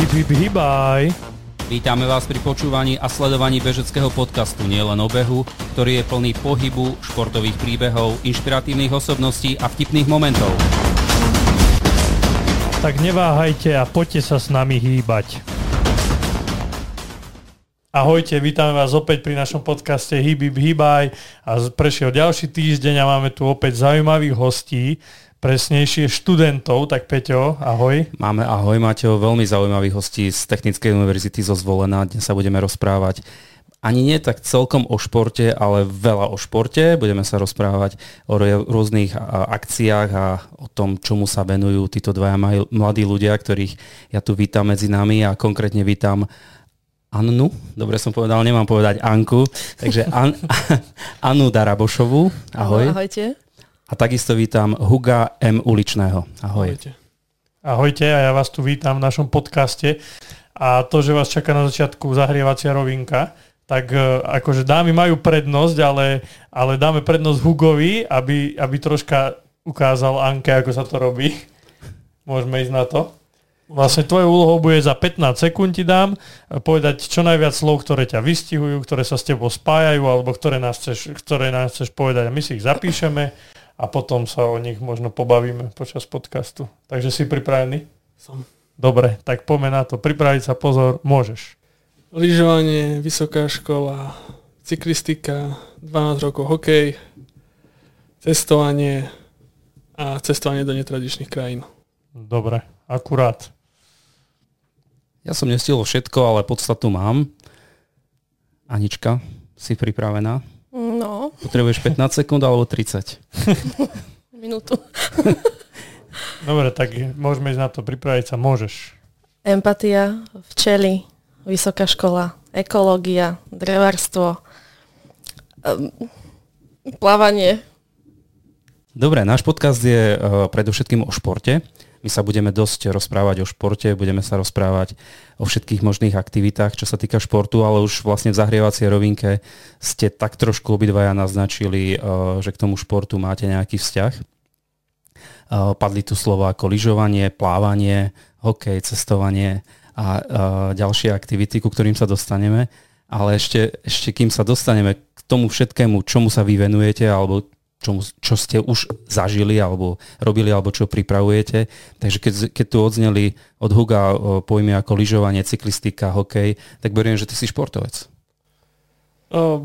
Hip, hip, hibaj. Vítame vás pri počúvaní a sledovaní bežeckého podcastu Nielen o behu, ktorý je plný pohybu, športových príbehov, inšpiratívnych osobností a vtipných momentov. Tak neváhajte a poďte sa s nami hýbať. Ahojte, vítame vás opäť pri našom podcaste Hip, hip, hibaj a prešiel ďalší týždeň a máme tu opäť zaujímavých hostí presnejšie študentov, tak Peťo, ahoj. Máme ahoj, máte veľmi zaujímavých hostí z Technickej univerzity zo Zvolena. Dnes sa budeme rozprávať ani nie tak celkom o športe, ale veľa o športe. Budeme sa rozprávať o rôznych akciách a o tom, čomu sa venujú títo dvaja mladí ľudia, ktorých ja tu vítam medzi nami a konkrétne vítam Annu, dobre som povedal, nemám povedať Anku, takže An- Anu Darabošovú. Ahoj. Ahojte. A takisto vítam Huga M. Uličného. Ahoj. Ahojte. Ahojte a ja vás tu vítam v našom podcaste. A to, že vás čaká na začiatku zahrievacia rovinka, tak e, akože dámy majú prednosť, ale, ale dáme prednosť Hugovi, aby, aby troška ukázal Anke, ako sa to robí. Môžeme ísť na to. Vlastne tvojou úlohou bude za 15 sekúnd ti dám e, povedať čo najviac slov, ktoré ťa vystihujú, ktoré sa s tebou spájajú, alebo ktoré nás chceš, ktoré nás chceš povedať a my si ich zapíšeme a potom sa o nich možno pobavíme počas podcastu. Takže si pripravený? Som. Dobre, tak poďme na to. Pripraviť sa, pozor, môžeš. Lyžovanie, vysoká škola, cyklistika, 12 rokov hokej, cestovanie a cestovanie do netradičných krajín. Dobre, akurát. Ja som nestihol všetko, ale podstatu mám. Anička, si pripravená? No. Potrebuješ 15 sekúnd alebo 30? Minútu. Dobre, tak môžeme ísť na to, pripraviť sa môžeš. Empatia, včely, vysoká škola, ekológia, drevarstvo, um, plávanie. Dobre, náš podcast je uh, predovšetkým o športe. My sa budeme dosť rozprávať o športe, budeme sa rozprávať o všetkých možných aktivitách, čo sa týka športu, ale už vlastne v zahrievacej rovinke ste tak trošku obidvaja naznačili, eh, že k tomu športu máte nejaký vzťah. Eh, padli tu slova ako lyžovanie, plávanie, hokej, cestovanie a eh, ďalšie aktivity, ku ktorým sa dostaneme. Ale ešte, ešte kým sa dostaneme k tomu všetkému, čomu sa vy venujete, alebo čo, čo ste už zažili alebo robili alebo čo pripravujete. Takže keď, keď tu odzneli od Huga pojmy ako lyžovanie, cyklistika, hokej, tak beriem, že ty si športovec.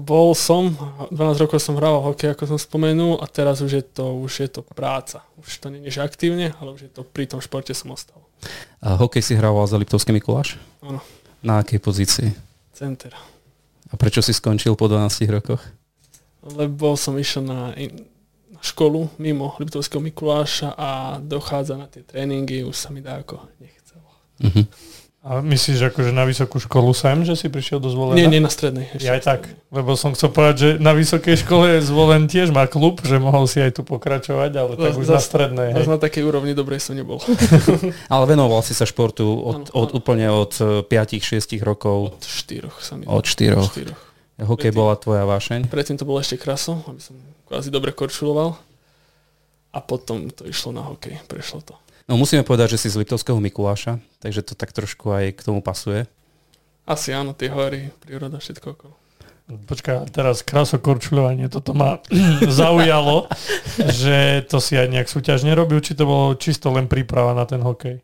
Bol som, 12 rokov som hral hokej, ako som spomenul, a teraz už je to, už je to práca. Už to nie je aktívne, ale už je to pri tom športe som ostal. A hokej si hrával za Liptovský Mikuláš? Áno. Na akej pozícii? Center. A prečo si skončil po 12 rokoch? Lebo som išiel na, na školu mimo Liptovského Mikuláša a dochádza na tie tréningy, už sa mi dá ako nechcelo. Uh-huh. A myslíš, akože na vysokú školu sem, že si prišiel do zvolenia? Nie, nie na strednej. Ešte. Ja aj tak, lebo som chcel povedať, že na vysokej škole zvolen tiež má klub, že mohol si aj tu pokračovať, ale tak už na strednej. Hej. na takej úrovni dobrej som nebol. ale venoval si sa športu od, od, úplne od 5-6 rokov? Od 4 sa mi Od 4. Od 4. Hokej predtým, bola tvoja vášeň? Predtým to bolo ešte kraso, aby som kvázi dobre korčuloval. A potom to išlo na hokej, prešlo to. No musíme povedať, že si z Liptovského Mikuláša, takže to tak trošku aj k tomu pasuje. Asi áno, tie hory, príroda, všetko okolo. Počkaj, teraz krasokorčuľovanie, toto ma zaujalo, že to si aj nejak súťaž nerobil, či to bolo čisto len príprava na ten hokej?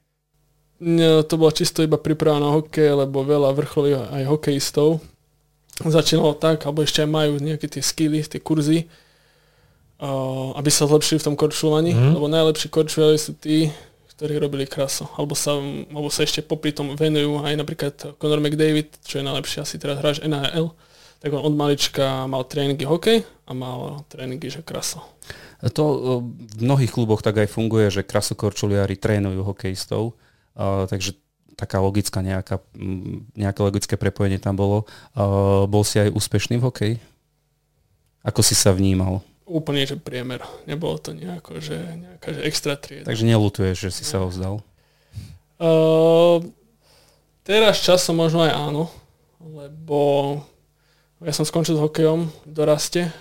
No, to bola čisto iba príprava na hokej, lebo veľa vrcholových aj hokejistov začínalo tak, alebo ešte aj majú nejaké tie skilly, tie kurzy, uh, aby sa zlepšili v tom korčulovaní, mm. lebo najlepší korčuliari sú tí, ktorí robili kraso, alebo sa, alebo sa ešte popri tom venujú aj napríklad Conor McDavid, čo je najlepší asi teraz hráč NHL, tak on od malička mal tréningy hokej a mal tréningy, že kraso. To v mnohých kluboch tak aj funguje, že krasokorčuliari trénujú hokejistov, uh, takže taká logická nejaká, nejaké logické prepojenie tam bolo. Uh, bol si aj úspešný v hokeji? Ako si sa vnímal? Úplne, že priemer. Nebolo to nejako, že nejaká že extra trieda. Takže nelutuješ, že si sa ho vzdal? Uh, teraz časom možno aj áno, lebo ja som skončil s hokejom v doraste,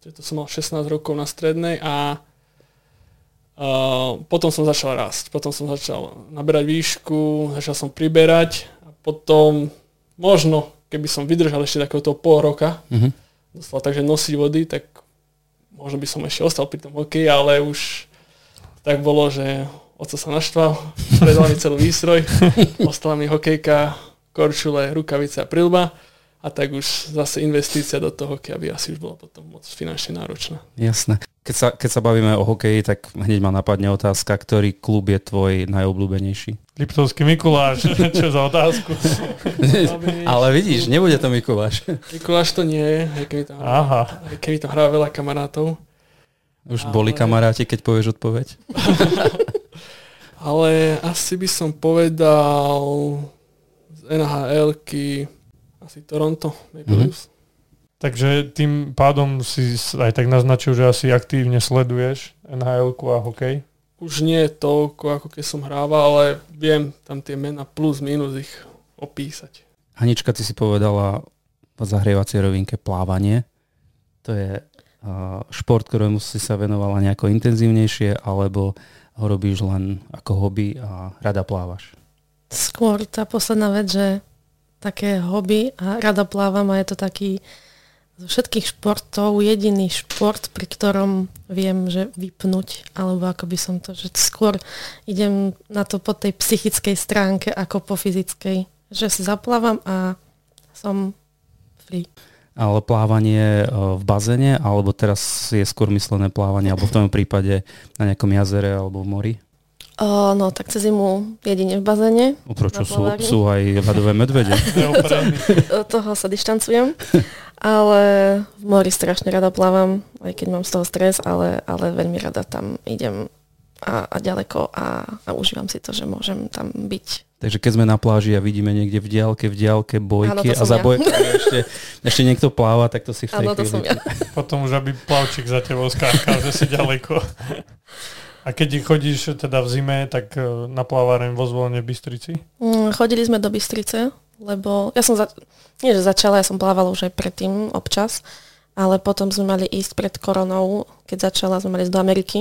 to som mal 16 rokov na strednej a Uh, potom som začal rásť, potom som začal naberať výšku, začal som priberať a potom možno, keby som vydržal ešte takého toho pol roka, Mhm. dostal takže nosiť vody, tak možno by som ešte ostal pri tom hokeji, ale už tak bolo, že oco sa naštval, predal mi celú výstroj, ostala mi hokejka, korčule, rukavice a prilba a tak už zase investícia do toho hokeja by asi už bola potom moc finančne náročná. Jasné. Keď sa, keď sa bavíme o hokeji, tak hneď ma napadne otázka, ktorý klub je tvoj najobľúbenejší? Liptovský Mikuláš, čo za otázku. Ale vidíš, nebude to Mikuláš. Mikuláš to nie je, aj keby tam, Aha. aj keby tam hrá veľa kamarátov. Už boli Ale- kamaráti, keď povieš odpoveď? Ale asi by som povedal z NHL-ky asi Toronto Maple Mhm. Leafs. Takže tým pádom si aj tak naznačil, že asi aktívne sleduješ nhl a hokej. Už nie toľko, ako keď som hrával, ale viem tam tie mena plus minus ich opísať. Hanička, ty si povedala v zahrievacej rovinke plávanie. To je šport, ktorému si sa venovala nejako intenzívnejšie, alebo ho robíš len ako hobby a rada plávaš? Skôr tá posledná vec, že také hobby a rada plávam a je to taký zo všetkých športov jediný šport, pri ktorom viem, že vypnúť, alebo ako by som to, že skôr idem na to po tej psychickej stránke ako po fyzickej, že si zaplávam a som free. Ale plávanie uh, v bazéne, alebo teraz je skôr myslené plávanie, alebo v tom prípade na nejakom jazere alebo v mori? O, no tak cez zimu jedine v bazéne, Prečo sú, sú aj ľadové medvede? Od toho sa dištancujem, ale v mori strašne rada plávam, aj keď mám z toho stres, ale, ale veľmi rada tam idem a, a ďaleko a, a užívam si to, že môžem tam byť. Takže keď sme na pláži a vidíme niekde v diálke, v diálke bojky Áno, a za ja. ešte, ešte niekto pláva, tak to si v tej Áno, to som ja. Potom už aby plavčík za tebou skákal, že si ďaleko. A keď chodíš teda v zime, tak e, na plaváreň vo zvolenie v Bystrici? Mm, Chodili sme do Bystrice, lebo ja som, za, nie že začala, ja som plávala už aj predtým občas, ale potom sme mali ísť pred koronou, keď začala, sme mali ísť do Ameriky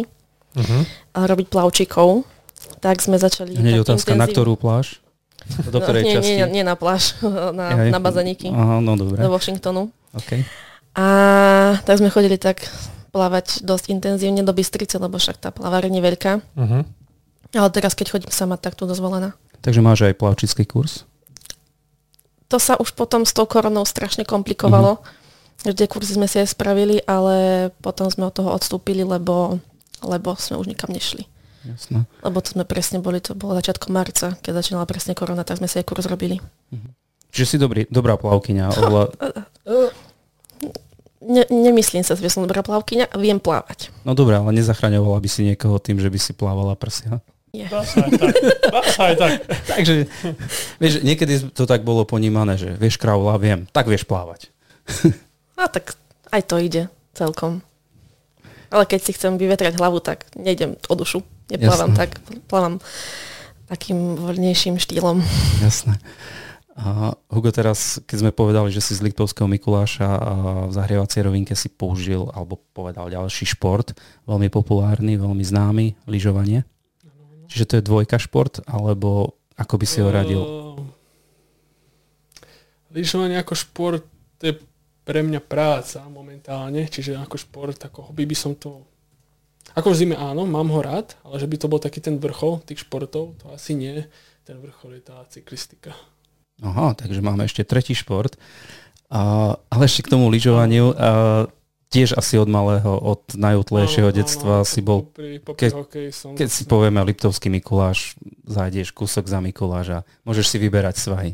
Uh-huh. a robiť plavčíkov. Tak sme začali... Hneď otázka, na intenzívne- ktorú pláž? Do ktorej no, nie, časti? nie, nie na pláž, na, Hej. na bazaníky Aha, no dobre. do Washingtonu. Okay. A tak sme chodili tak plávať dosť intenzívne do Bystrice, lebo však tá plaváreň je veľká. Uh-huh. Ale teraz, keď chodím sama, tak tu dozvolená. Takže máš aj plavčický kurz? To sa už potom s tou koronou strašne komplikovalo. Mm-hmm. Tie kurzy sme si aj spravili, ale potom sme od toho odstúpili, lebo, lebo sme už nikam nešli. Jasné. Lebo to sme presne boli, to bolo začiatkom marca, keď začínala presne korona, tak sme si aj kurz robili. Čiže si dobrý, dobrá plavkyňa. Ovla... Ne, nemyslím sa, že som dobrá plavkyňa, viem plávať. No dobré, ale nezachraňovala by si niekoho tým, že by si plávala prsia. Nie. Dá sa aj tak. Dá sa aj tak. Takže, vieš, niekedy to tak bolo ponímané, že vieš kravla, viem, tak vieš plávať. A tak aj to ide celkom. Ale keď si chcem vyvetrať hlavu, tak nejdem o dušu. Neplávam Jasné. tak, plávam takým voľnejším štýlom. Jasné. A Hugo, teraz, keď sme povedali, že si z Liptovského Mikuláša v zahrievacej rovinke si použil alebo povedal ďalší šport, veľmi populárny, veľmi známy, lyžovanie. Čiže to je dvojka šport, alebo ako by si ho radil? Uh, lyžovanie ako šport to je pre mňa práca momentálne, čiže ako šport, ako hobby by som to... Ako v zime áno, mám ho rád, ale že by to bol taký ten vrchol tých športov, to asi nie. Ten vrchol je tá cyklistika. Aha, takže máme ešte tretí šport. A, ale ešte k tomu lyžovaniu. A, tiež asi od malého, od najútlejšieho Áno, detstva áno, si bol Popri, popri keď- hokeji som... Keď si povieme Liptovský Mikuláš, zájdeš kúsok za Mikuláša, môžeš si vyberať svahy.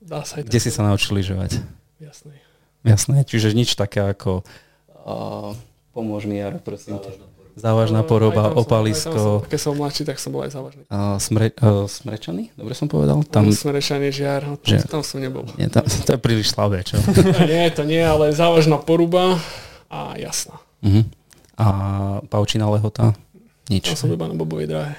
Dá sa aj Kde tak si sa naučil lyžovať? Jasné. Jasné, čiže nič také ako uh, pomôž mi, Jaro, prosím ťa. Závažná poroba, aj tam som- opalisko, Keď som mladší, tak som bol aj závažný. uh, smre, uh, smrečany? Dobre som povedal? Tam... Smerešanie žiar, no, tam, Že- tam som nebol. nie, tam, to je príliš slabé, čo? nie, to nie, ale závažná poruba a jasná. uh-huh. A paučina lehota? Nič. Tam som iba na bobovej dráhe.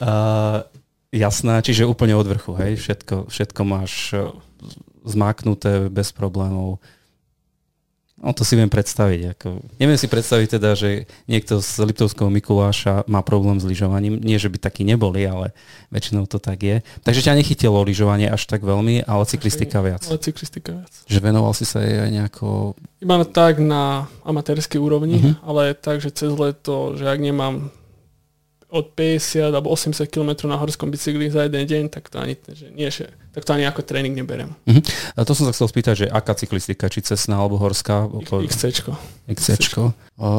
Uh, jasná, čiže úplne od vrchu, hej? Všetko, všetko máš uh, zmáknuté bez problémov. No to si viem predstaviť. Ako, neviem si predstaviť teda, že niekto z Liptovského Mikuláša má problém s lyžovaním. Nie, že by takí neboli, ale väčšinou to tak je. Takže ťa nechytilo lyžovanie až tak veľmi, ale cyklistika viac. Ale cyklistika viac. Že venoval si sa jej aj nejako... Iba tak na amatérskej úrovni, Mhm. ale tak, že cez leto, že ak nemám od 50 alebo 80 km na horskom bicykli za jeden deň, tak to ani, že nie, že, tak to ani ako tréning neberiem. Mhm. A to som sa chcel spýtať, že aká cyklistika, či cestná alebo horská? XCčko. XCčko.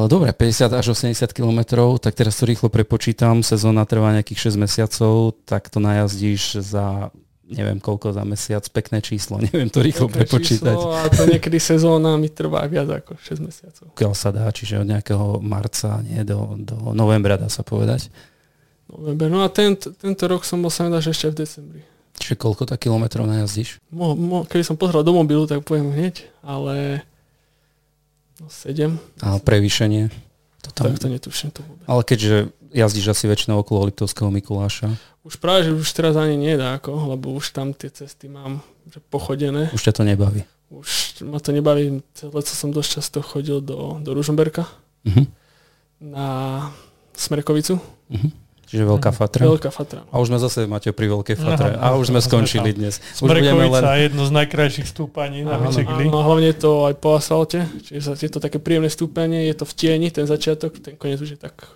Dobre, 50 až 80 km, tak teraz to rýchlo prepočítam, sezóna trvá nejakých 6 mesiacov, tak to najazdíš za neviem koľko za mesiac, pekné číslo, neviem to rýchlo Také prepočítať. číslo A to niekedy sezóna mi trvá viac ako 6 mesiacov. Pokiaľ sa dá, čiže od nejakého marca nie, do, do novembra dá sa povedať. November. No a tento, tento rok som bol sa že ešte v decembri. Čiže koľko tak kilometrov najazdíš? Mo, mo, keby som pozrel do mobilu, tak poviem hneď, ale no 7, A prevýšenie? To tam, tak to netuším to vôbec. ale keďže jazdíš asi väčšinou okolo Liptovského Mikuláša, Už práve, že už teraz ani nie dá ako, lebo už tam tie cesty mám že pochodené. už ťa to nebaví. Už ma to nebaví, celé co som dosť často chodil do, do Ružomberka Mhm. na Smrekovicu. Mhm. Čiže veľká fatra. Veľká fatra. A už sme zase, Mateo, pri veľkej fatre. Aha, A už sme skončili tam. dnes. Už budeme len... jedno z najkrajších stúpaní na bicykli. áno, hlavne je to aj po asfalte, čiže je to také príjemné stúpanie, je to v tieni, ten začiatok, ten koniec už je tak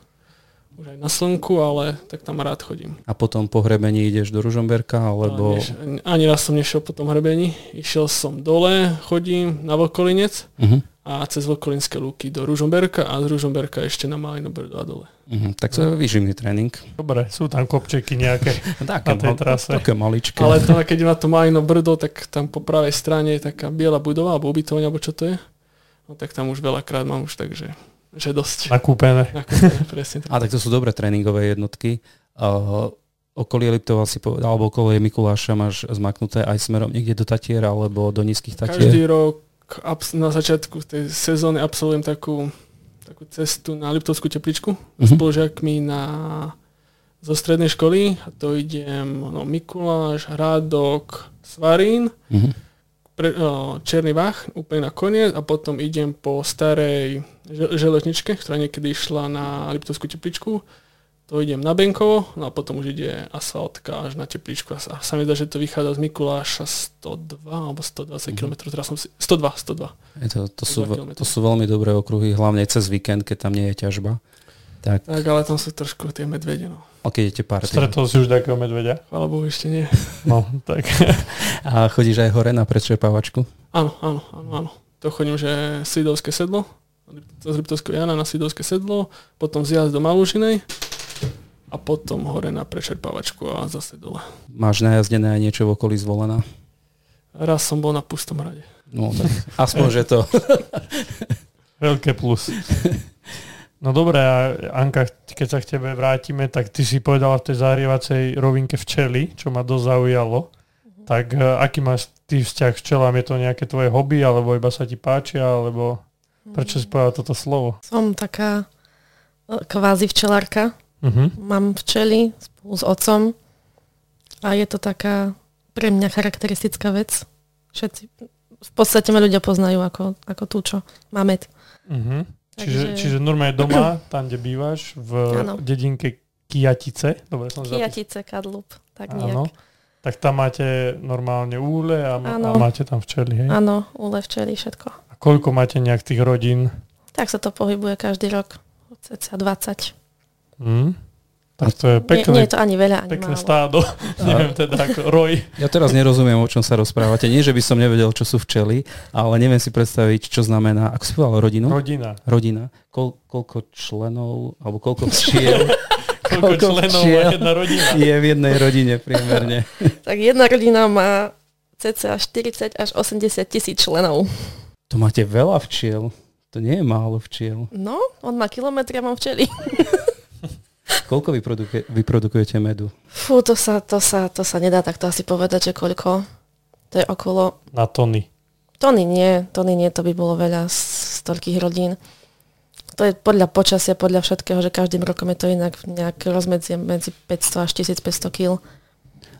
už aj na slnku, ale tak tam rád chodím. A potom po hrebení ideš do Ružomberka, alebo... Ale neš, ani raz som nešiel po tom hrebení, išiel som dole, chodím na Vlkolinec Uh-huh. A cez Vlkolinské lúky do Ružomberka a z Ružomberka ešte na Malino Brdo a dole. Uh-huh. Tak to je výživný tréning. Dobre, sú tam kopčeky nejaké. Také, Na tej trase. také maličké. Ale tam, keď na to Malino Brdo, tak tam po pravej strane je taká biela budova, alebo ubytovňa, alebo čo to je. No tak tam už veľakrát mám už takže že dosť. Nakúpené. Nakúpené, presne tak. A tak to sú dobré tréningové jednotky. Uh, okolie Liptova si povedal, alebo okolie Mikuláša máš zmaknuté aj smerom niekde do Tatier alebo do nízkych Tatier. Každý rok na začiatku tej sezóny absolvujem takú, takú cestu na Liptovskú tepličku s Mhm. spolužiakmi na, zo strednej školy a to idem no, Mikuláš, Rádok, Svarín, Uh-huh. pre, o, Černý Vach, úplne na koniec a potom idem po starej žel- železničke, ktorá niekedy išla na Liptovskú tepličku. To idem na Benkovo, no a potom už ide asfaltka až na tepličku. A sa, mi zdá, že to vychádza z Mikuláša 102 alebo 120 Mhm. km, teraz som si... 102, 102. Je to, to, sú, 2 ve- kilometre. to sú veľmi dobré okruhy, hlavne cez víkend, keď tam nie je ťažba. Tak, Tak, ale tam sú trošku tie medvede, no. a keď idete pár Stretol si už takého medveďa? Chvála Bohu, ešte nie. No, tak. A chodíš aj hore na predčerpávačku? Áno, áno, áno, áno. To chodím, že Sidovské sedlo, z Liptovského Jana na Sidovské sedlo, potom zjazd do Malúžinej a potom hore na prečerpávačku a zase dole. Máš najazdené aj niečo v okolí zvolená? Raz som bol na Pustom hrade. No, tak aspoň, že to. Veľké plus. No dobré, a Anka, keď sa k tebe vrátime, tak ty si povedala v tej zahrievacej rovinke včely, čo ma dosť zaujalo. Tak e, aký máš ty vzťah k včelám? Je to nejaké tvoje hobby, alebo iba sa ti páčia, alebo prečo si povedala toto slovo? Som taká e, kvázi včelárka. Uh-huh. Mám včely spolu s otcom a je to taká pre mňa charakteristická vec. Všetci, v podstate ma ľudia poznajú ako, ako tú, čo má med. Uh-huh. Čiže, Takže- čiže normálne doma, tam, kde bývaš, v Áno. dedinke Kijatice, dobre som. Kijatice, kadlup, tak Áno. nejak. Tak tam máte normálne úle a, a Áno. máte tam včely, hej? Áno, úle, včely, všetko. A koľko máte nejak tých rodín? Tak sa to pohybuje každý rok. Cca 20. Hm? Tak to je Nie, pekné, nie je to ani veľa, ani pekné málo. stádo. Neviem teda ako roj. Ja teraz nerozumiem, o čom sa rozprávate. Nie, že by som nevedel, čo sú včely, ale neviem si predstaviť, čo znamená, ako si povedal, rodinu? Rodina. Rodina. Kol, koľko členov, alebo koľko včiel Koľko Koľko členov má včiel? jedna rodina? je v jednej rodine priemerne. Tak jedna rodina má cca 40 až 80 tisíc členov. To máte veľa včiel. To nie je málo včiel. No, on má kilometry, ja mám včely. Koľko vyprodukuje, vyprodukujete medu? Fú, to sa, to, sa, to sa nedá takto asi povedať, že koľko. To je okolo... Na tony. Tony nie, tony nie, to by bolo veľa z, z toľkých rodín. To je podľa počasia, podľa všetkého, že každým rokom je to inak nejak rozmedzie medzi 500 až 1500 kg.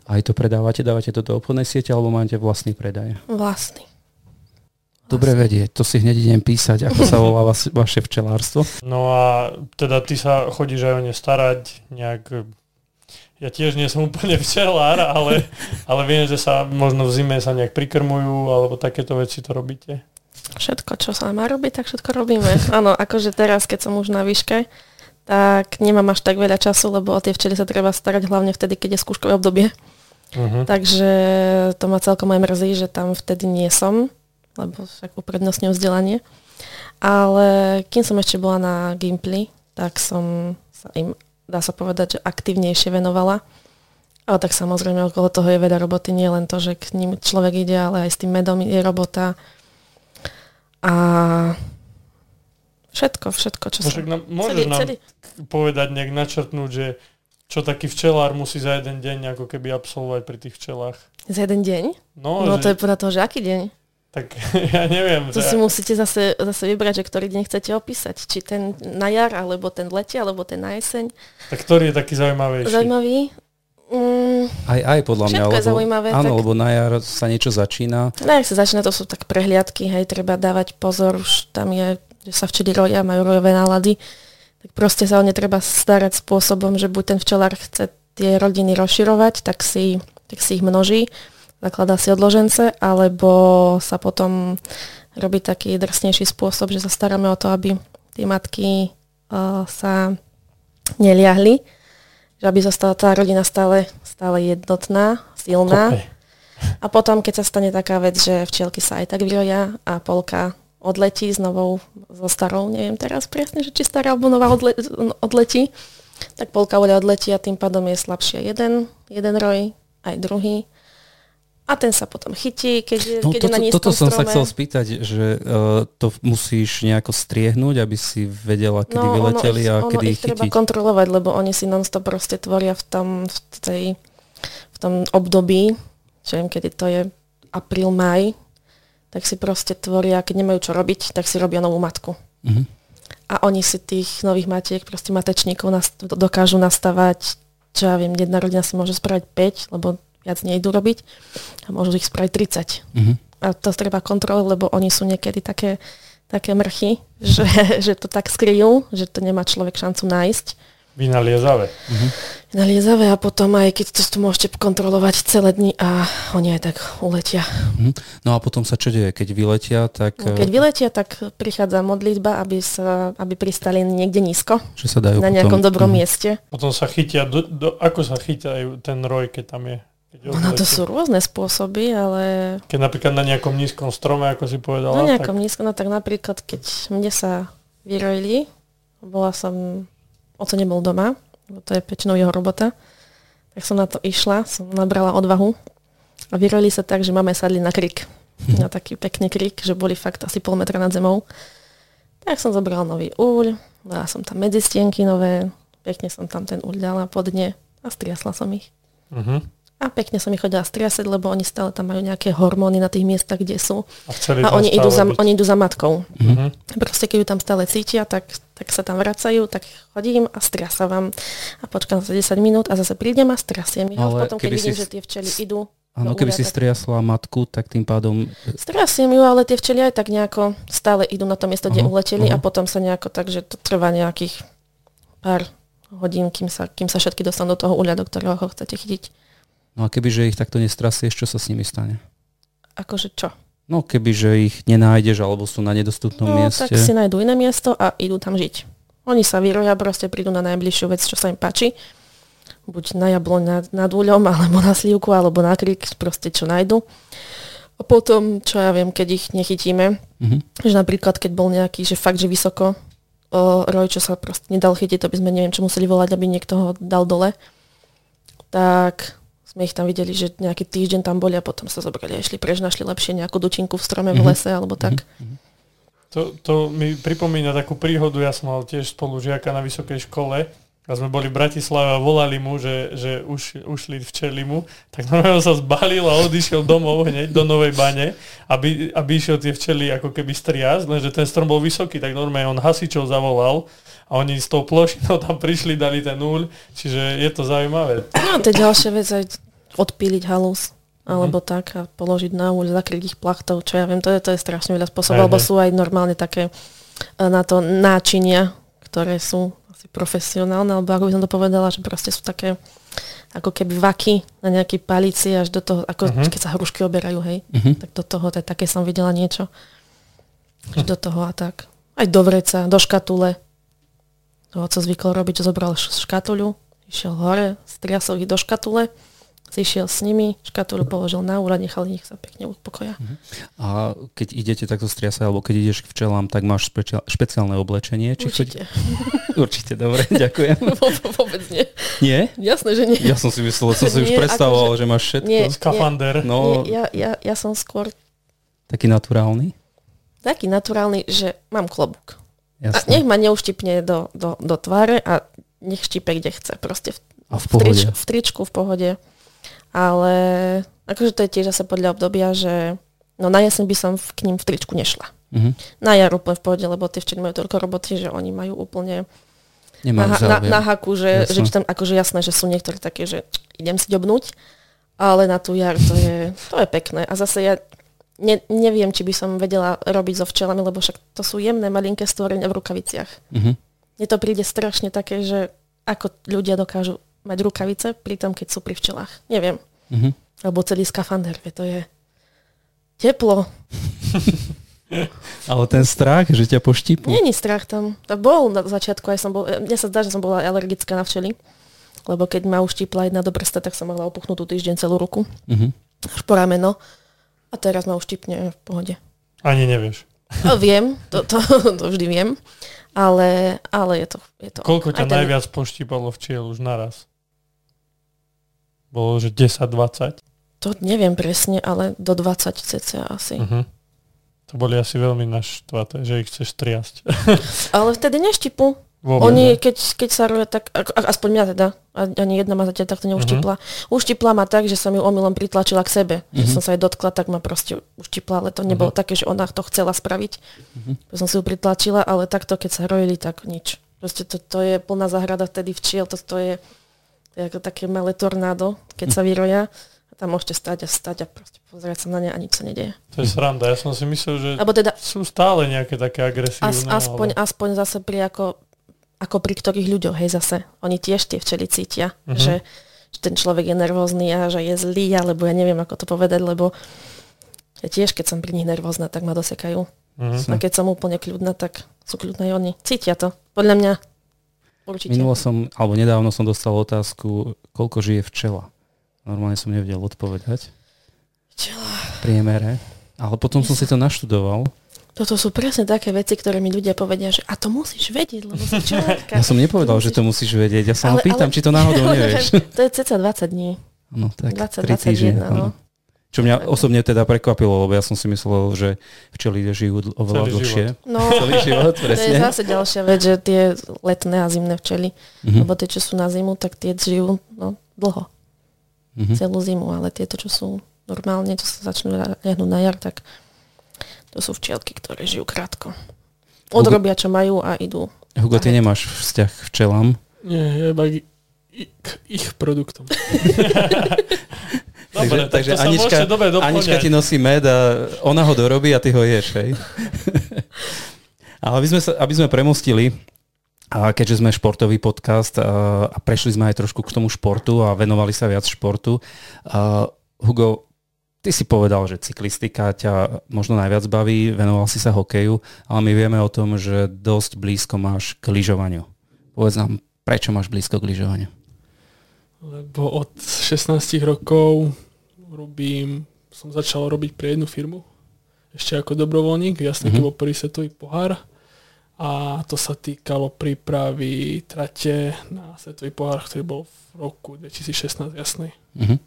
Aj to predávate, dávate to do obchodnej siete, alebo máte vlastný predaj? Vlastný. Dobre vedieť, to si hneď idem písať, ako sa volá vas, vaše včelárstvo. No a teda ty sa chodíš aj o ne starať, nejak... Ja tiež nie som úplne včelár, ale, ale viem, že sa možno v zime sa nejak prikrmujú, alebo takéto veci to robíte. Všetko, čo sa má robiť, tak všetko robíme. Áno, akože teraz, keď som už na výške, tak nemám až tak veľa času, lebo o tie včely sa treba starať hlavne vtedy, keď je skúškové obdobie. Uh-huh. Takže to ma celkom aj mrzí, že tam vtedy nie som, lebo však uprednostňujem vzdelanie. Ale kým som ešte bola na Gimply, tak som sa im, dá sa povedať, že aktívnejšie venovala. Ale tak samozrejme okolo toho je veľa roboty, nie len to, že k ním človek ide, ale aj s tým medom je robota. A všetko, všetko, čo no, sa... Nám, môžeš celý, nám celý... povedať, nejak načrtnúť, že čo taký včelár musí za jeden deň ako keby absolvovať pri tých včelách? Za jeden deň? No, no že... to je podľa toho, že aký deň? Tak ja neviem. To že... si musíte zase, zase vybrať, že ktorý deň chcete opísať. Či ten na jar, alebo ten v lete, alebo ten na jeseň. Tak ktorý je taký zaujímavejší? Zaujímavý? Mm, aj, aj podľa mňa. Lebo, je zaujímavé. Áno, tak... lebo na jar sa niečo začína. Na jar sa začína, to sú tak prehliadky, hej, treba dávať pozor, už tam je, že sa včeli roja, majú rojové nálady tak proste sa o ne treba starať spôsobom, že buď ten včelár chce tie rodiny rozširovať, tak si, tak si ich množí, zakladá si odložence, alebo sa potom robí taký drsnejší spôsob, že sa staráme o to, aby tie matky uh, sa neliahli, že aby zostala tá rodina stále, stále jednotná, silná. Okay. A potom, keď sa stane taká vec, že včielky sa aj tak vyroja a polka odletí s novou, so starou, neviem teraz presne, že či stará alebo nová odle, odletí, tak polka voľa odletí a tým pádom je slabšie jeden, jeden roj, aj druhý. A ten sa potom chytí, keď no, keď to, je na nízkom Toto som strome. sa chcel spýtať, že uh, to musíš nejako striehnúť, aby si vedela, kedy no, vyleteli a ono kedy ich, ich chytiť. treba kontrolovať, lebo oni si non-stop proste tvoria v tom, v tej, v tom období, čo viem, kedy to je apríl, maj, tak si proste tvoria, keď nemajú čo robiť, tak si robia novú matku. Mm-hmm. A oni si tých nových matiek, proste matečníkov nast- dokážu nastavať, čo ja viem, jedna rodina si môže spraviť 5, lebo viac nejdu robiť a môžu ich spraviť 30. Mm-hmm. A to treba kontrolovať, lebo oni sú niekedy také, také mrchy, že, že to tak skryjú, že to nemá človek šancu nájsť. Vynaliezavé. Mhm. Vynaliezavé a potom aj keď to tu môžete kontrolovať celé dni a oni aj tak uletia. Mhm. No a potom sa čo deje? Keď vyletia, tak... No, keď vyletia, tak prichádza modlitba, aby, sa, aby pristali niekde nízko. Že sa dajú na nejakom potom... dobrom mhm. mieste. Potom sa chytia, do, do, ako sa chytia ten roj, keď tam je? No to sú rôzne spôsoby, ale... Keď napríklad na nejakom nízkom strome, ako si povedala. Na nejakom tak... nízkom, no tak napríklad, keď mne sa vyrojili, bola som oco nebol doma, lebo to je väčšinou jeho robota, tak som na to išla, som nabrala odvahu a vyrojili sa tak, že máme sadli na krik. Na taký pekný krik, že boli fakt asi pol metra nad zemou. Tak som zobrala nový úľ, dala som tam medzistienky nové, pekne som tam ten úľ dala pod dne a striasla som ich. Uh-huh. A pekne som ich chodila striasať, lebo oni stále tam majú nejaké hormóny na tých miestach, kde sú. A, a oni, idú za, oni idú za matkou. Mm-hmm. Proste keď ju tam stále cítia, tak, tak sa tam vracajú, tak chodím a striasavam. A počkám sa 10 minút a zase prídem a striasiem ich. A potom, keď vidím, si... že tie včely idú Áno, keby si striasla matku, tak tým pádom... Striasiem ju, ale tie včely aj tak nejako stále idú na to miesto, kde uh-huh, uleteli uh-huh. a potom sa nejako tak, že to trvá nejakých pár hodín, kým sa, kým sa všetky dostanú do toho uľa, do ktorého ho chcete chytiť. No a kebyže ich takto nestrasieš, čo sa s nimi stane? Akože čo? No kebyže ich nenájdeš alebo sú na nedostupnom no, mieste. tak si nájdú iné miesto a idú tam žiť. Oni sa vyroja, proste prídu na najbližšiu vec, čo sa im páči. Buď na jabloň nad, nad úľom, alebo na slivku, alebo na krik, proste čo nájdu. A potom, čo ja viem, keď ich nechytíme, mm-hmm. že napríklad keď bol nejaký, že fakt, že vysoko o, roj, čo sa proste nedal chytiť, to by sme neviem, čo museli volať, aby niekto ho dal dole, tak sme ich tam videli, že nejaký týždeň tam boli a potom sa zobrali a išli preč, našli lepšie nejakú dučinku v strome v mhm. lese alebo tak. Mm-hmm. To, to mi pripomína takú príhodu, ja som mal tiež spolužiaka na vysokej škole a sme boli v Bratislave a volali mu, že, že už, ušli včeli mu, tak normálne sa zbalil a odišiel domov hneď do Novej bane, aby, aby išiel tie včely ako keby striasť, lenže ten strom bol vysoký, tak normálne on hasičov zavolal a oni s tou plošinou tam prišli, dali ten úľ, čiže je to zaujímavé. No to je ďalšia vec, aj odpíliť halus. alebo tak a položiť na úľ, zakryť ich plachtou, čo ja viem, to je, to je strašne veľa spôsobov, lebo sú aj normálne také e, na to náčinia, ktoré sú asi profesionálne, alebo ako by som to povedala, že proste sú také ako keby vaky na nejakej palici až do toho, ako Mhm. keď sa hrušky oberajú, hej, Mhm. tak do toho, to je, také som videla niečo. Až do toho a tak. Aj do vreca, do škatule. To oco zvykol robiť, že zobral škatuľu, išiel hore, striasol ich do škatule, zišiel s nimi, škatuľu položil na úrad, nechal ich sa pekne upokoja. A keď idete takto striasať, alebo keď ideš k včelám, tak máš špeciál, špeciálne oblečenie? Či Určite. Chodí... Určite, dobre, ďakujem. Vô- Vôbec nie. Nie? Jasné, že nie. Ja som si myslel, som si už Nie, predstavoval, akože- že máš všetko. Nie. Skafander. No, Nie, ja, ja, ja som skôr taký naturálny. taký naturálny, že mám klobúk. A Jasné. nech ma neuštipne do, do, do tváre a nech štípe kde chce. Proste v, A v v, trič, v tričku, v pohode. Ale akože to je tiež zase podľa obdobia, že no na jeseň by som v, k ním v tričku nešla. Mhm. Na jar úplne v pohode, lebo tie včely majú toľko roboty, že oni majú úplne Nemám na, na, záujem. na haku, že, Jasné. že tam akože jasné, že sú niektorí také, že idem si ďobnúť, ale na tú jar to je, to je pekné. A zase ja ne, neviem, či by som vedela robiť so včelami, lebo však to sú jemné, malinké stvorenia v rukaviciach. Mhm. Mne to príde strašne také, že ako ľudia dokážu mať rukavice pri tom, keď sú pri včelách. Neviem. Mhm. Alebo celý skafander, vie, to je teplo. Ale ten strach, že ťa poštípu. Není strach tam. To bol na začiatku, aj som bol, mne sa zdá, že som bola alergická na včely. Lebo keď ma uštípla jedna do prsta, tak som mohla opuchnúť tú týždeň celú ruku. Mhm. Až po rameno. A teraz ma uštípne v pohode. Ani nevieš. No, viem, to, to, to vždy viem. Ale, ale je to... Je to Koľko ťa ten- najviac poštípalo včiel už naraz? Bolo, že 10-20? To neviem presne, ale do 20 cca asi. Uh-huh. To boli asi veľmi naštvaté, že ich chceš triasť. Ale vtedy neštipu. Vôbec Oni, ne. keď, keď sa robia tak, aspoň mňa teda, ani jedna ma zatiaľ takto neuštipla. Uh-huh. Uštipla ma tak, že som ju omylom pritlačila k sebe. Uh-huh. Že Mhm. som sa jej dotkla, tak ma proste uštipla, ale to nebolo Mhm. také, že ona to chcela spraviť. Mhm. Uh-huh. som si ju pritlačila, ale takto, keď sa rojili, tak nič. Proste to, to je plná záhrada vtedy včiel, to, to je, to je ako také malé tornádo, keď sa vyroja. A tam môžete stať a stať a proste pozerať sa na ne a nič sa nedeje. To je sranda. Ja som si myslel, že Alebo teda sú stále nejaké také agresívne. As, aspoň, aspoň zase pri ako, ako pri ktorých ľuďoch, hej zase. Oni tiež tie včely cítia, uh-huh. že, že ten človek je nervózny a že je zlý, alebo ja neviem, ako to povedať, lebo ja tiež, keď som pri nich nervózna, tak ma dosekajú. Mhm. A keď som úplne kľudná, tak sú kľudné oni. Cítia to. Podľa mňa. Určite. Minulo som, alebo nedávno som dostal otázku, koľko žije včela. Normálne som nevedel odpovedať. Včela. V priemere. Ale potom som si to naštudoval. Toto sú presne také veci, ktoré mi ľudia povedia, že a to musíš vedieť, lebo si včelátka. Ja som nepovedal, že to musíš vedieť. Ja sa Ale- pýtam, ale- či to náhodou Ale nevieš. To je ceca 20 dní. No tak, 20, 3 týždne. 21, no. Čo mňa osobne teda prekvapilo, lebo ja som si myslel, že včely žijú oveľa Celý dlhšie. No, Celý život, to je presne. zase ďalšia vec, že tie letné a zimné včely, Mhm. lebo tie, čo sú na zimu, tak tie žijú no, dlho, Mhm. celú zimu, ale tieto, čo sú normálne, čo sa začnú jahnúť na jar, tak to sú včielky, ktoré žijú krátko. Odrobia, čo majú a idú. Hugo, ty nemáš vzťah k včelám. Nie, ja iba k ich produktom. Dobre, Takže- tak takže Anička-. Anička ti nosí med a ona ho dorobí a ty ho ješ, hej? Ale aby sme, sa, aby sme premostili, a keďže sme športový podcast a, a prešli sme aj trošku k tomu športu a venovali sa viac športu, a, Hugo, ty si povedal, že cyklistika ťa možno najviac baví, venoval si sa hokeju, ale my vieme o tom, že dosť blízko máš k lyžovaniu. Povedz nám, prečo máš blízko k lyžovaniu? Lebo od 16 rokov robím, som začal robiť pre jednu firmu. Ešte ako dobrovoľník, jasne, keď Mhm. bol prvý svetový pohár. A to sa týkalo prípravy trate na svetový pohár, ktorý bol v roku 2016, jasný. Uh-huh.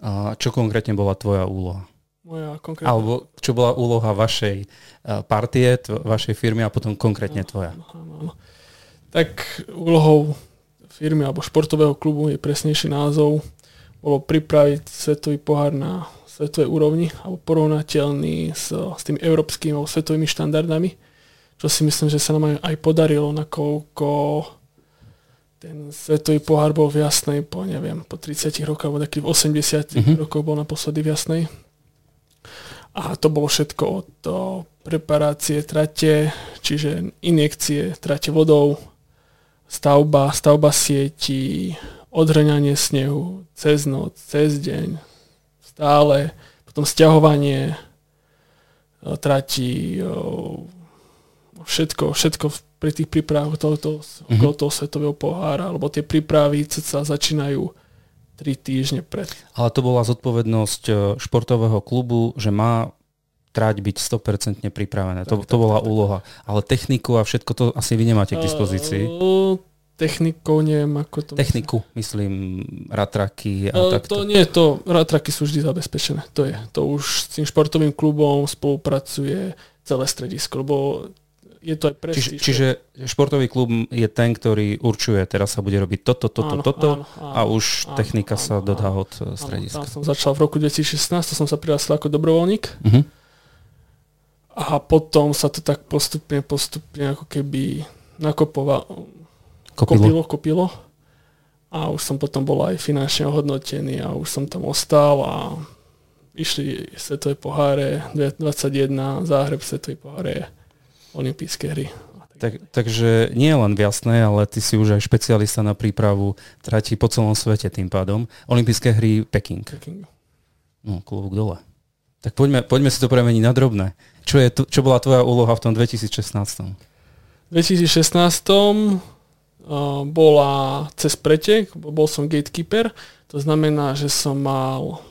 A čo konkrétne bola tvoja úloha? Moja konkrétna... Alebo čo bola úloha vašej eh, partie, tv- vašej firmy a potom konkrétne tvoja? Áno, áno, áno. Tak úlohou firmy alebo športového klubu je presnejší názov. Bolo pripraviť svetový pohár na svetovej úrovni alebo porovnateľný s, s tými európskymi alebo svetovými štandardami, čo si myslím, že sa nám aj, podarilo, nakoľko ten svetový pohár bol v Jasnej po, neviem, po 30 rokoch, alebo taký v 80 mm-hmm. rokoch bol naposledy v Jasnej. A to bolo všetko od preparácie trate, čiže injekcie trate vodou, stavba, stavba sieti, odhrňanie snehu cez noc, cez deň, stále, potom stiahovanie e, trati, e, všetko, všetko pri tých prípravách tohoto, mm-hmm. okolo toho svetového pohára, alebo tie prípravy sa začínajú tri týždne pred. Ale to bola zodpovednosť e, športového klubu, že má trať byť 100% pripravené. To, to bola úloha. Ale techniku a všetko to asi vy nemáte k dispozícii. Uh, technikou, neviem ako to... Techniku, myslím, ratraky a uh, takto. To nie, to, ratraky sú vždy zabezpečené. To je. To už s tým športovým klubom spolupracuje celé stredisko, lebo je to aj prestíž. Čiže, čiže športový klub je ten, ktorý určuje, teraz sa bude robiť toto, toto, áno, toto áno, áno, a už áno, technika áno, sa dodá od eh, strediska. Áno, som začal v roku 2016, to som sa prihlásil ako dobrovoľník. Uh-huh. A potom sa to tak postupne, postupne ako keby nakopovalo, kopilo. kopilo. A už som potom bol aj finančne ohodnotený a už som tam ostal a išli svetové poháre 21, záhreb svetovej poháre olympijské hry. Tak, takže nie len v jasné, ale ty si už aj špecialista na prípravu trati po celom svete tým pádom. Olympijské hry Peking. Peking. No, klobúk dole. Tak poďme, poďme si to premeniť na drobné. Čo, je, čo bola tvoja úloha v tom 2016? V 2016 uh, bola cez pretek, bol som gatekeeper, to znamená, že som mal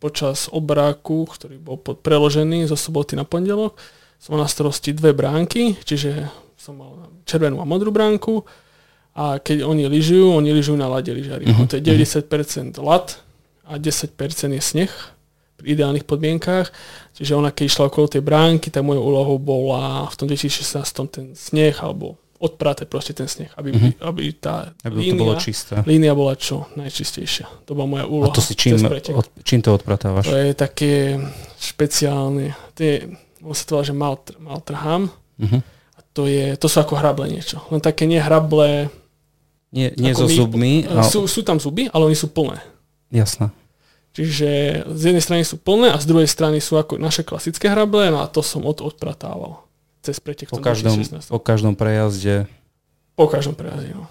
počas obráku, ktorý bol preložený zo soboty na pondelok, som mal na starosti dve bránky, čiže som mal červenú a modrú bránku a keď oni lyžujú, oni lyžujú na lade lyžari. Uh-huh. To je 90% lat a 10% je sneh ideálnych podmienkách. Čiže ona keď išla okolo tej bránky, tak mojou úlohou bola v tom 2016 ten sneh alebo odpraté proste ten sneh, aby, uh-huh. aby tá aby línia, to bolo čisté. línia bola čo najčistejšia. To bola moja úloha. A to si čím, od, čím to odpratávaš? To je také špeciálne. To je, on sa to volá, že Maltr, Maltrham. Uh-huh. A to, je, to sú ako hrable niečo. Len také nehrable... Nie, nie so my, zubmi. Ale... Sú, sú tam zuby, ale oni sú plné. Jasné. Čiže z jednej strany sú plné a z druhej strany sú ako naše klasické hrable no a to som od, odpratával cez pretek. Po každom, po každom prejazde. Po každom prejazde, no.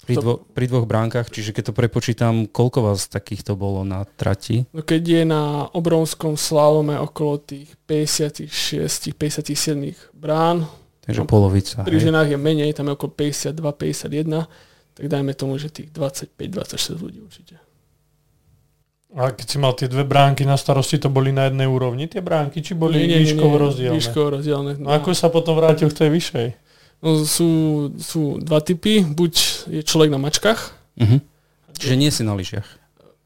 Pri, dvo, pri dvoch bránkach, čiže keď to prepočítam, koľko vás takýchto bolo na trati? No keď je na obrovskom slalome okolo tých 56, 57 brán, Takže no, polovica. Pri hej. ženách je menej, tam je okolo 52, 51, tak dajme tomu, že tých 25-26 ľudí určite. A keď si mal tie dve bránky na starosti, to boli na jednej úrovni tie bránky, či boli nie, nie, výškovo rozdielne? Výškovo rozdielne. No. A ako sa potom vrátil v tej vyššej? No, sú, sú dva typy. Buď je človek na mačkách. Uh-huh. Čiže nie si na lyžiach.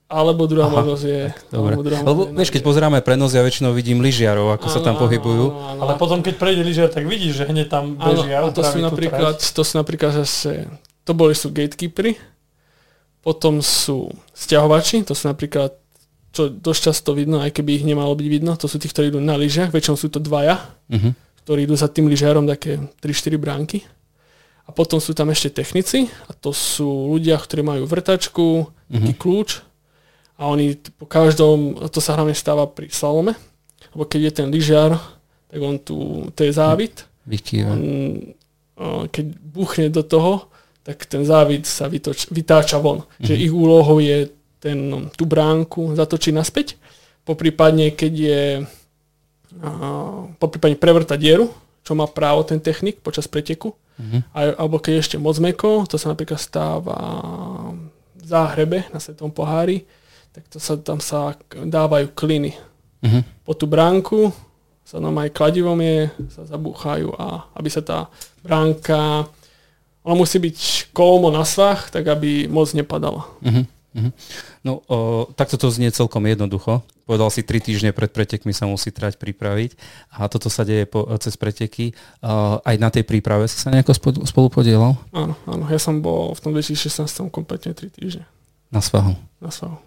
Alebo druhá Aha, možnosť je... Dobre. Druhá Lebo vieš, keď pozeráme prenos, ja väčšinou vidím lyžiarov, ako áno, sa tam pohybujú. Áno, áno, Ale potom, keď prejde lyžiar, tak vidíš, že hneď tam bežia. Áno, a to sú, napríklad, to sú napríklad zase... To boli sú gatekeepery, potom sú stiahovači, to sú napríklad čo dosť často vidno, aj keby ich nemalo byť vidno, to sú tí, ktorí idú na lyžiach, väčšinou sú to dvaja. Uh-huh ktorí idú za tým lyžiarom také 3-4 bránky. A potom sú tam ešte technici a to sú ľudia, ktorí majú vrtačku, mm-hmm. kľúč a oni po každom, to sa hlavne stáva pri slalome, lebo keď je ten lyžiar, tak on tu, to je závit. On, keď buchne do toho, tak ten závit sa vytoč, vytáča von. Mm-hmm. Že ich úlohou je ten, tú bránku zatočiť naspäť. Poprípadne, keď je po prípade prevrtať dieru, čo má právo ten technik počas preteku. Mm-hmm. A, alebo keď ešte moc meko, to sa napríklad stáva v záhrebe na svetom pohári, tak to sa, tam sa dávajú kliny. Mm-hmm. Po tú bránku sa nám aj kladivom je, sa zabúchajú a aby sa tá bránka, ona musí byť kolmo na svach, tak aby moc nepadala. Mm-hmm. Mm-hmm. No, o, takto to znie celkom jednoducho. Povedal si, tri týždne pred pretekmi sa musí trať pripraviť a toto sa deje po, cez preteky. O, aj na tej príprave si sa nejako spolu podielal? Áno, áno. Ja som bol v tom 2016 kompletne tri týždne. Na svahu. na svahu.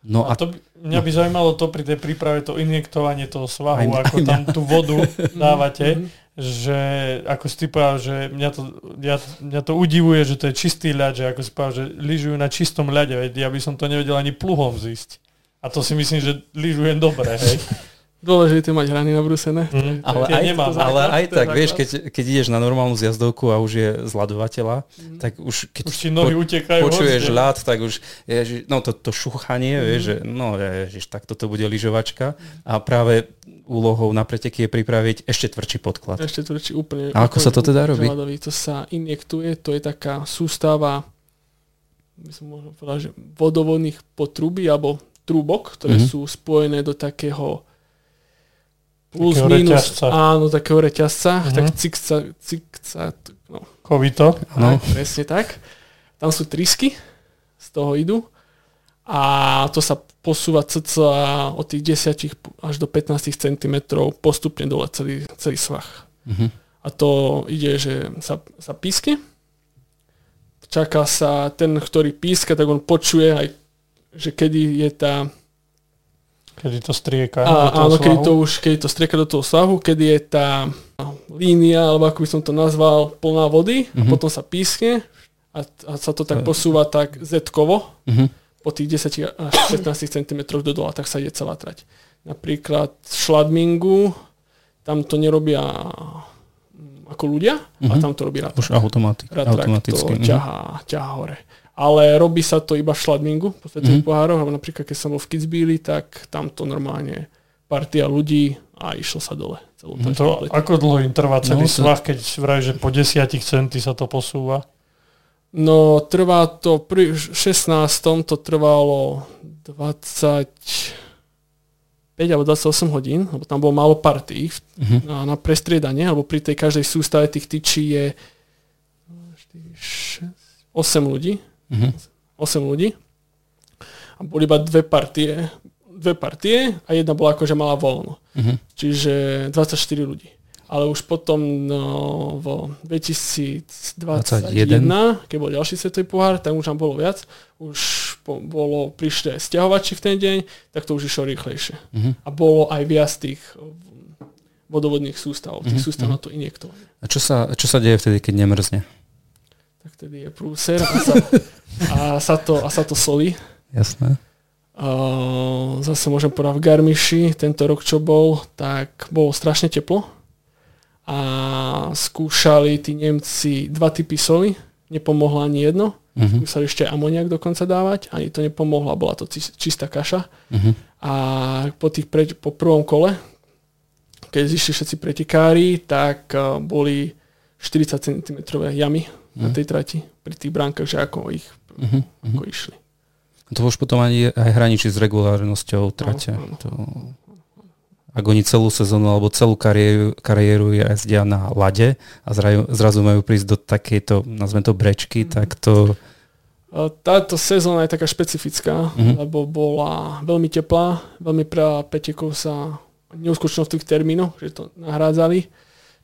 No A a to by, mňa by zaujímalo to pri tej príprave, to injektovanie toho svahu, Aj- ako aj tam tú vodu dávate, Mhm. Že ako si ty povedal, že mňa to, ja, mňa to udivuje, že to je čistý ľad, že ako si povedal, že lyžujú na čistom ľade, veď ja by som to nevedel ani pluhom zísť. A to si myslím, že lyžujem dobre, hej. Dôležité mať hrany nabrúsené. Mm, Ale aj, nemám. to ale základ, aj tak, vieš, základ. keď, keď ideš na normálnu zjazdovku a už je zladovateľa, tak už keď Už ti nohy utekajú. počuješ hocde. ľad, tak už, ježi, no to, to šúchanie, vieš, že no ježiš, tak toto bude lyžovačka a práve úlohou na preteky je pripraviť ešte tvrdší podklad. Ešte tvrdší úplne. A ako sa to teda robí? Ľadový. To sa injektuje, to je taká sústava by som možno povedal, že vodovodných potrubí alebo trúbok, ktoré Mhm. sú spojené do takého plus Takého minus, reťazca. áno, takého reťazca, Mhm. tak cikca, cikca, no, Kovito. No. no. presne tak. Tam sú trysky, z toho idú a to sa posúva cca od tých 10 až do 15 cm postupne dole celý, celý svah. Mhm. A to ide, že sa, sa píske, čaká sa ten, ktorý píska, tak on počuje aj, že kedy je tá Kedy to strieka. do a, toho áno, kedy to už, kedy to strieka do toho svahu, kedy je tá línia, alebo ako by som to nazval, plná vody a Mhm. potom sa pískne a, a sa to tak posúva tak z-kovo Mhm. Po tých 10 až 15 cm do dola, tak sa ide celá trať. Napríklad v šladmingu, tam to nerobia mm, ako ľudia, a Mhm. tam to robí ratrak. Už automatik, Ratrak automaticky. to mhm. ťahá, ťahá hore. Ale robí sa to iba v šladmingu, po svetových Mhm. pohároch, alebo napríklad keď som bol v Kitzbüheli, tak tam to normálne partia ľudí a išlo sa dole. Celú trať To, ako dlho im trvá celý No, to- svah, keď vraj, že po 10 centy sa to posúva? No, trvá to, pri 16. to trvalo 25 alebo 28 hodín, lebo tam bolo málo partí Mhm. na, na prestriedanie, alebo pri tej každej sústave tých tyčí je 8 ľudí. Mhm. 8 ľudí. A boli iba dve partie, dve partie a jedna bola akože mala voľno. Mhm. Čiže 24 ľudí. Ale už potom no, v 2021, keď bol ďalší svetový pohár, tak už tam bolo viac. Už po, bolo, prišli aj stiahovači v ten deň, tak to už išlo rýchlejšie. Mhm. A bolo aj viac tých eh, vodovodných sústav, tých Mhm, sústav mhm. na to injektovanie. A čo sa, čo sa deje vtedy, keď nemrzne? Tak tedy je prúser a sa, a sa, to, a sa to solí. Jasné. Uh, zase môžem povedať v Garmiši, tento rok čo bol, tak bolo strašne teplo a skúšali tí Nemci dva typy soli, nepomohla ani jedno, Mhm. skúšali ešte amoniak dokonca dávať, ani to nepomohlo, bola to čistá kaša Mhm. a po, tých pre, po prvom kole, keď zišli všetci pretekári, tak uh, boli 40 cm jamy na Mhm. tej trati pri tých bránkach, že ako ich. Mhm. ako išli. To už potom ani aj hraničí s regulárnosťou trate. áno. To, ak oni celú sezónu alebo celú kariéru, kariéru jazdia na lade a zrazu, zrazu majú prísť do takejto, nazvem to brečky, Mhm. tak to... E, Táto sezóna je taká špecifická, Mhm. lebo bola veľmi teplá, veľmi pre petekov sa neuskutočnilo v tých termínoch, že to nahrádzali.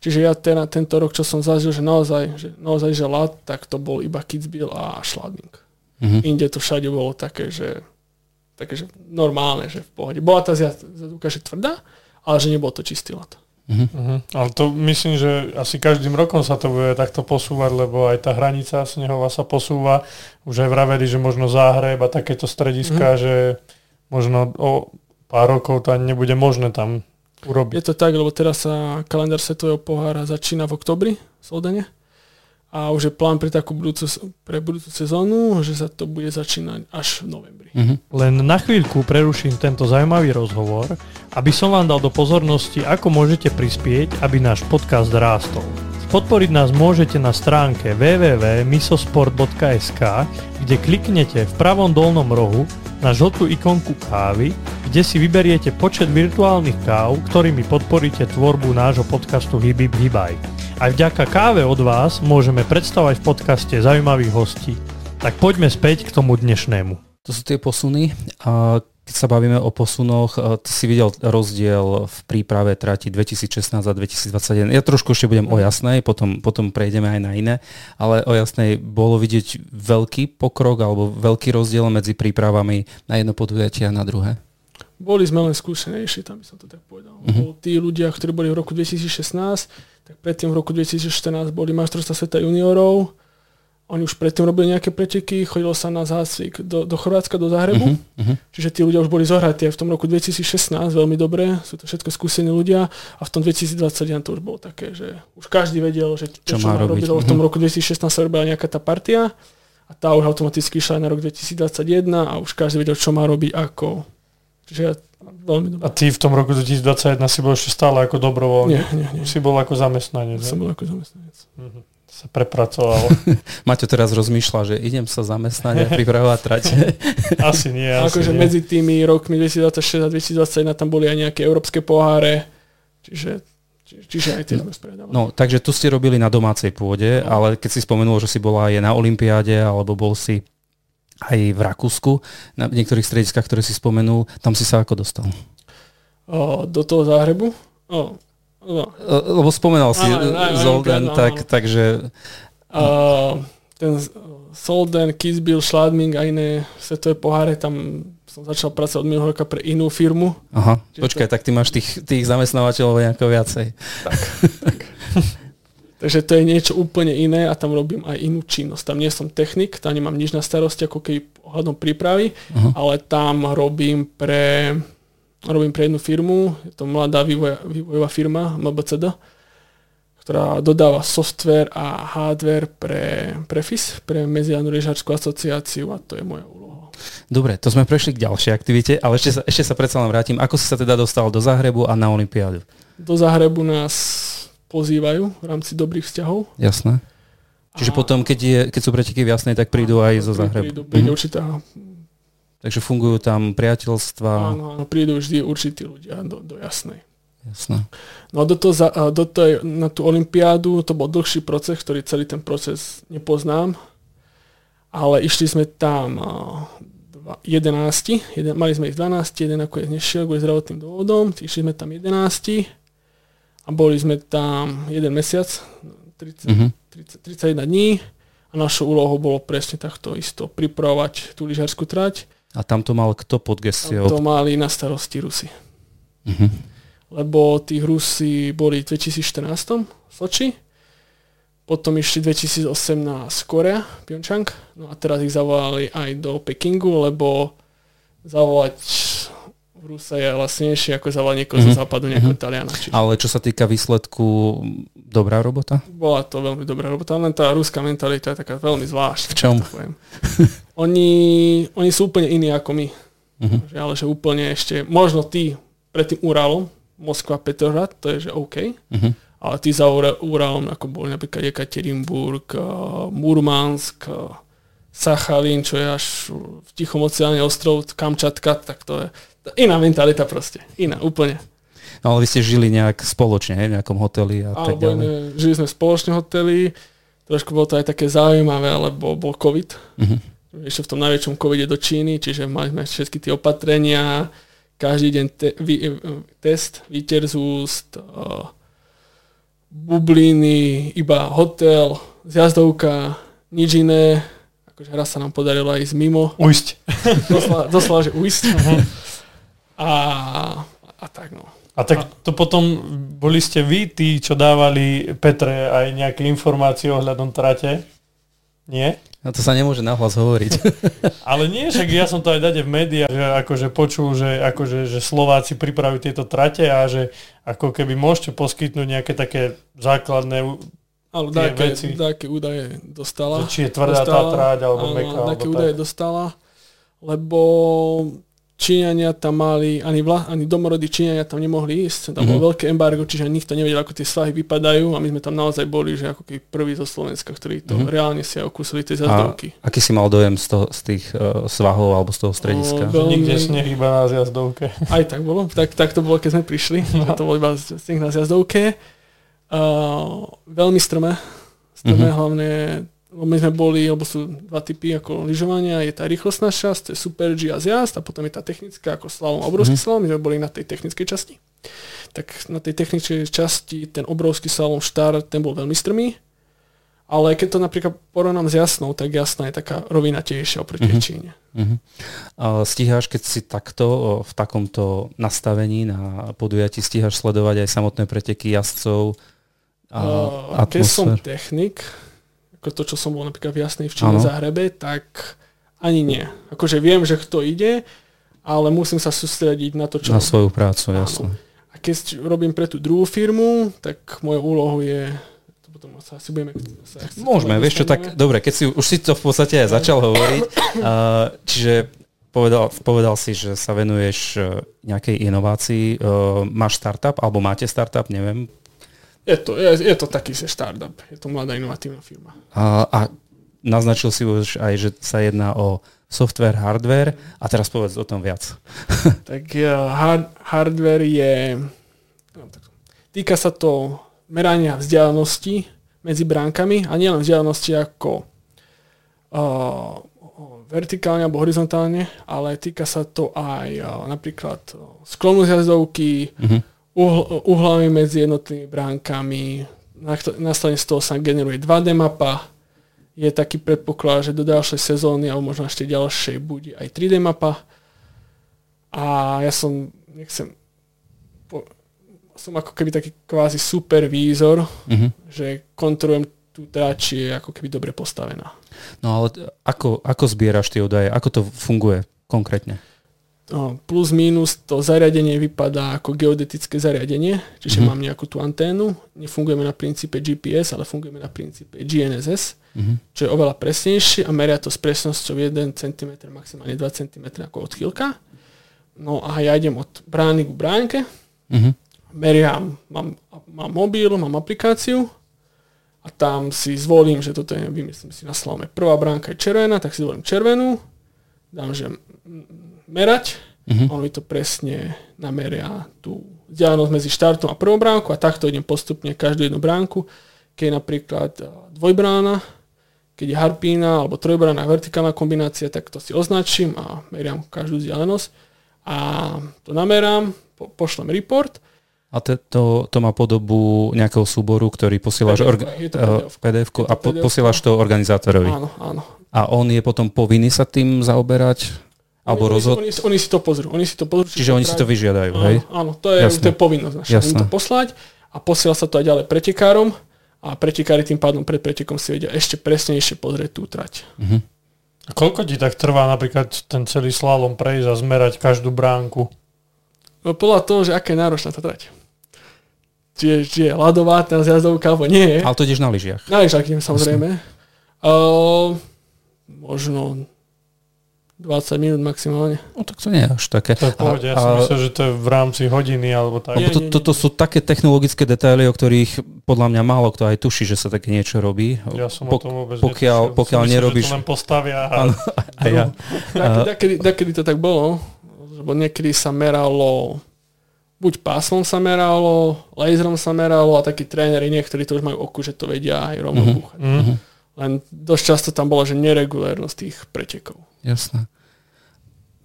Čiže ja teda tento rok, čo som zažil, že naozaj, že naozaj, že lat, tak to bol iba Kitzbühel a Schladming. Mhm. Inde to všade bolo také, že, také, že normálne, že v pohode. Bola tá zjazduka, že tvrdá, ale že nebolo to čistý lat. Mhm. Mhm. Ale to myslím, že asi každým rokom sa to bude takto posúvať, lebo aj tá hranica snehová sa posúva. Už aj vraveli, že možno záhreb a takéto strediska, že možno o pár rokov to ani nebude možné tam urobiť. Je to tak, lebo teraz sa kalendár Svetového pohára začína v oktobri v Soldene a už je plán pre takú budúcu, pre budúcu sezónu, že sa to bude začínať až v novembri. Mhm. Len na chvíľku preruším tento zaujímavý rozhovor, aby som vám dal do pozornosti, ako môžete prispieť, aby náš podcast rástol. Podporiť nás môžete na stránke www.misosport.sk, kde kliknete v pravom dolnom rohu na žltú ikonku kávy, kde si vyberiete počet virtuálnych káv, ktorými podporíte tvorbu nášho podcastu Hibib Hibaj. Aj vďaka káve od vás môžeme predstavať v podcaste zaujímavých hostí. Tak poďme späť k tomu dnešnému. To sú tie posuny. A keď sa bavíme o posunoch, ty si videl rozdiel v príprave trati 2016 a 2021. Ja trošku ešte budem o jasnej, potom, potom prejdeme aj na iné, ale o jasnej bolo vidieť veľký pokrok alebo veľký rozdiel medzi prípravami na jedno podujatie a na druhé? Boli sme len skúsenejší, tam by som to tak povedal. Uh-huh. Tí ľudia, ktorí boli v roku 2016, tak predtým v roku 2014 boli majstrovstvá sveta juniorov, oni už predtým robili nejaké preteky, chodilo sa na zácvik do, do Chorvátska, do Zahrebu. Uh-huh, uh-huh. Čiže tí ľudia už boli zohratí v tom roku 2016 veľmi dobre, sú to všetko skúsení ľudia a v tom 2021 to už bolo také, že už každý vedel, že čo, čo má robiť. Robilo. V tom mhm. roku 2016 sa robila nejaká tá partia a tá už automaticky išla na rok 2021 a už každý vedel, čo má robiť ako. Čiže veľmi dobré. A ty v tom roku 2021 si bol ešte stále ako dobrovoľník? Nie, nie, nie. Si bol ako zamestnanec. Som bol ako zamestnanec. Uh-huh sa prepracoval. Maťo teraz rozmýšľa, že idem sa zamestnať a pripravovať trate. asi nie, asi Akože medzi tými rokmi 2026 a 2021 tam boli aj nejaké európske poháre, čiže Čiže aj tie sme spredávali. No, takže tu ste robili na domácej pôde, no. ale keď si spomenul, že si bola aj na Olympiáde, alebo bol si aj v Rakúsku, na niektorých strediskách, ktoré si spomenul, tam si sa ako dostal? O, do toho záhrebu? O, No. Lebo spomenal si Zolden, tak, takže... Uh, ten Solden, Kisbil, Schladming a iné svetové poháre, tam som začal pracovať od minulého roka pre inú firmu. Aha, počkaj, to... tak ty máš tých, tých zamestnávateľov nejako viacej. Tak, tak. Takže to je niečo úplne iné a tam robím aj inú činnosť. Tam nie som technik, tam nemám nič na starosti ako keď ohľadom prípravy, uh-huh. ale tam robím pre robím pre jednu firmu, je to mladá vývoj, vývojová firma MBCD, ktorá dodáva software a hardware pre, pre FIS, pre Medzinárodnú lyžařskú asociáciu a to je moja úloha. Dobre, to sme prešli k ďalšej aktivite, ale ešte sa, ešte sa predsa len vrátim. Ako si sa teda dostal do Zahrebu a na Olympiádu? Do Zahrebu nás pozývajú v rámci dobrých vzťahov. Jasné. Čiže a... potom, keď, je, keď sú preteky v jasnej, tak prídu aj zo Zahrebu. Prídu, príde mm. určitá Takže fungujú tam priateľstva. Áno, áno, prídu vždy určití ľudia do, do jasnej. Jasné. No a do toho, do toho, na tú olympiádu to bol dlhší proces, ktorý celý ten proces nepoznám, ale išli sme tam 11, jeden, mali sme ich 12, jeden ako je nešiel kvôli zdravotným dôvodom, išli sme tam 11 a boli sme tam jeden mesiac, 30, uh-huh. 30, 31 dní a našou úlohou bolo presne takto isto pripravovať tú lyžiarskú trať a tam to mal kto pod gestiou? To mali na starosti Rusy. Uh-huh. Lebo tí Rusi boli v 2014 v Soči, potom išli 2018 Korea, Pyeongchang, no a teraz ich zavolali aj do Pekingu, lebo zavolať Rusa je lacnejšie ako zavolať niekoho mm-hmm. zo mhm. západu, nejakého mm-hmm. Taliana. Čiže... Ale čo sa týka výsledku, dobrá robota? Bola to veľmi dobrá robota, len tá ruská mentalita je taká veľmi zvláštna. V čom? oni, oni sú úplne iní ako my. Mm-hmm. Ale že úplne ešte, možno ty pred tým Uralom, Moskva, Petrohrad, to je že OK, mm-hmm. ale ty za Uralom, ako boli napríklad Ekaterinburg, eh, Murmansk, eh, Sachalín, čo je až v Tichom oceáne ostrov, Kamčatka, tak to je Iná mentalita proste. Iná, úplne. No ale vy ste žili nejak spoločne, hej, v nejakom hoteli a tak ďalej. Ne, žili sme spoločne hoteli, trošku bolo to aj také zaujímavé, lebo bol COVID. Uh-huh. Ešte v tom najväčšom covide do Číny, čiže mali sme všetky tie opatrenia, každý deň te, vy, test, výter z úst, uh, bubliny, iba hotel, zjazdovka, nič iné. Akože raz sa nám podarilo aj ísť mimo. Ujsť. doslova, doslova, že ujsť. Uh-huh. A, a tak no. A tak to potom boli ste vy, tí, čo dávali Petre aj nejaké informácie ohľadom trate? Nie? A to sa nemôže nahlas hovoriť. Ale nie, však ja som to aj dade v médiách, že akože počul, že, akože, že Slováci pripravujú tieto trate a že ako keby môžete poskytnúť nejaké také základné ale dáke, veci. dáke údaje dostala. Že či je tvrdá dostala, tá trať, alebo meká. Dáke údaje dostala, lebo Číňania tam mali, ani, vla, ani domorodí Číňania tam nemohli ísť, tam mm-hmm. bolo mhm. veľké embargo, čiže nikto nevedel, ako tie svahy vypadajú a my sme tam naozaj boli, že ako keby prví zo Slovenska, ktorí to mm-hmm. reálne si okusili tie zazdovky. A aký si mal dojem z, toho, z tých uh, svahov alebo z toho strediska? No, veľmi... Nikde sneh iba na zjazdovke. Aj tak bolo, tak, tak to bolo, keď sme prišli, no. to bolo iba sneh na zjazdovke. Uh, veľmi strme, strme mm-hmm. hlavne my sme boli, lebo sú dva typy ako lyžovania, je tá rýchlostná časť, to je super G a zjazd a potom je tá technická ako slalom, obrovský mm-hmm. slalom, my sme boli na tej technickej časti. Tak na tej technickej časti ten obrovský slalom štart, ten bol veľmi strmý, ale keď to napríklad porovnám s jasnou, tak jasná je taká rovinatejšia oproti mm-hmm. Číne. Mm-hmm. stíhaš, keď si takto v takomto nastavení na podujatí, stíhaš sledovať aj samotné preteky jazdcov a uh, Keď som technik, ako to, čo som bol napríklad v Jasnej v Číne Zahrebe, tak ani nie. Akože viem, že kto ide, ale musím sa sústrediť na to, čo... Na svoju prácu, jasne. A keď robím pre tú druhú firmu, tak moja úlohu je potom sa asi budeme... Sa Môžeme, vieš čo, tak dobre, keď si už si to v podstate aj začal hovoriť, uh, čiže povedal, povedal si, že sa venuješ uh, nejakej inovácii, uh, máš startup, alebo máte startup, neviem. Je to, je, je to taký startup, je to mladá inovatívna firma. A, a naznačil si už aj, že sa jedná o software, hardware a teraz povedz o tom viac. tak uh, hard, hardware je... No, týka sa to merania vzdialenosti medzi bránkami a nielen vzdialenosti ako uh, vertikálne alebo horizontálne, ale týka sa to aj uh, napríklad uh, sklonu zjazdovky, uh-huh. Uhl, uhlami medzi jednotlivými bránkami, následne z toho sa generuje 2D mapa, je taký predpoklad, že do ďalšej sezóny alebo možno ešte ďalšej bude aj 3D mapa. A ja som, nechcem som ako keby taký kvázi supervízor, uh-huh. že kontrolujem tú či je ako keby dobre postavená. No ale ako, ako zbieraš tie údaje? Ako to funguje konkrétne? No, plus minus to zariadenie vypadá ako geodetické zariadenie, čiže uh-huh. mám nejakú tú anténu, nefungujeme na princípe GPS, ale fungujeme na princípe GNSS. Mhm. čo je oveľa presnejšie a meria to s presnosťou 1 cm, maximálne 2 cm ako odchýlka. No a ja idem od brány k bránke, uh-huh meriam, mám, mám mobil, mám aplikáciu a tam si zvolím, že toto je, vymyslím si na slome, prvá bránka je červená, tak si zvolím červenú, dám, že merať, uh-huh. on mi to presne nameria tú vzdialenosť medzi štartom a prvou bránku a takto idem postupne každú jednu bránku, keď je napríklad dvojbrána, keď je harpína alebo trojbrána vertikálna kombinácia, tak to si označím a meriam každú vzdialenosť a to namerám, po, pošlem report a to, to, to má podobu nejakého súboru, ktorý posielaš PDF, orga- to PDF, to a po, posielaš to organizátorovi. Áno, áno. A on je potom povinný sa tým zaoberať? Alebo oni, rozhod... oni, oni, si to pozrú. Oni si to pozrú Čiže oni si to vyžiadajú, áno, hej? Áno, to je, to je povinnosť naša. Im to poslať a posiela sa to aj ďalej pretekárom a pretekári tým pádom pred pretekom si vedia ešte presnejšie pozrieť tú trať. Uh-huh. A koľko ti tak trvá napríklad ten celý slalom prejsť a zmerať každú bránku? No podľa toho, že aká je náročná tá trať či je, či je ľadová tá zjazdovka, alebo nie je. Ale to ideš na lyžiach. Na lyžiach idem samozrejme. Uh, možno 20 minút maximálne. No tak to nie je až také. To je pohode, ja som myslel, že to je v rámci hodiny alebo tak. Nie, to. Toto sú také technologické detaily, o ktorých podľa mňa málo kto aj tuší, že sa také niečo robí. Ja som Pok- o tom vôbec pokiaľ, pokiaľ myslel, nerobíš... Že to len postavia a... Ano, a ja. Dakedy, dakedy to tak bolo, lebo niekedy sa meralo buď pásmom sa meralo, laserom sa meralo a takí tréneri, niektorí to už majú oku, že to vedia aj rovno búchať. Uh-huh. Len dosť často tam bolo, že neregulérnosť tých pretekov. Jasné.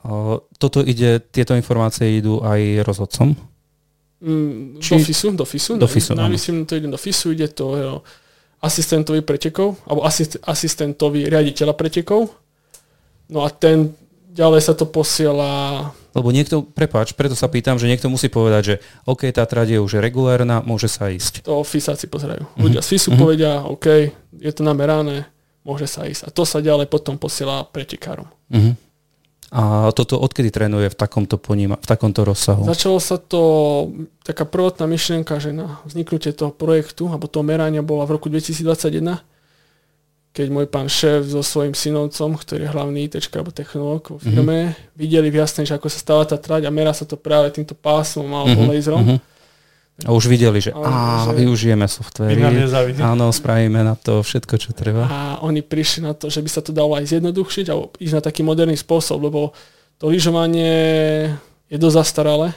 O, toto ide, tieto informácie idú aj rozhodcom? Mm, Či... Do FISu, do FISu. Do FISu, no, myslím, to ide do FISu, ide to jo, asistentovi pretekov, alebo asist, asistentovi riaditeľa pretekov. No a ten ďalej sa to posiela lebo niekto, prepáč, preto sa pýtam, že niekto musí povedať, že OK, tá trať je už regulárna, môže sa ísť. To FISáci pozerajú. Mm-hmm. Ľudia z FISu mm-hmm. povedia, OK, je to namerané, môže sa ísť. A to sa ďalej potom posiela pretekárom. Mm-hmm. A toto odkedy trénuje v takomto, poníma, v takomto rozsahu? Začalo sa to, taká prvotná myšlienka, že na vzniknutie toho projektu, alebo toho merania bola v roku 2021 keď môj pán šéf so svojím synovcom, ktorý je hlavný IT alebo technológ vo firme, mm-hmm. videli jasne, že ako sa stáva tá trať a merá sa to práve týmto pásmom alebo mm-hmm. laserom. Mm-hmm. A už videli, že á, že využijeme softvery, áno, spravíme na to všetko, čo treba. A oni prišli na to, že by sa to dalo aj zjednodušiť alebo ísť na taký moderný spôsob, lebo to lyžovanie je dosť zastaralé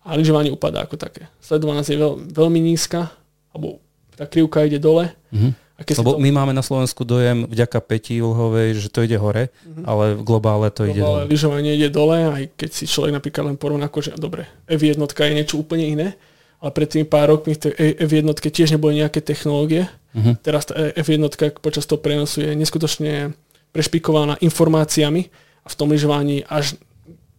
a lyžovanie upadá ako také. Sledovanosť je veľ, veľmi nízka, alebo tá krivka ide dole. Mm-hmm a keď Lebo to- my máme na Slovensku dojem vďaka Peti Ulhovej, že to ide hore, Mhm. ale v globále to ide Globálne dole. lyžovanie ide dole, aj keď si človek napríklad len porovná, že dobre, F1 je niečo úplne iné, ale pred tými pár rokmi v tej F1 tiež neboli nejaké technológie. Mhm. Teraz tá F1 počas toho prenosu je neskutočne prešpikovaná informáciami a v tom lyžovaní až,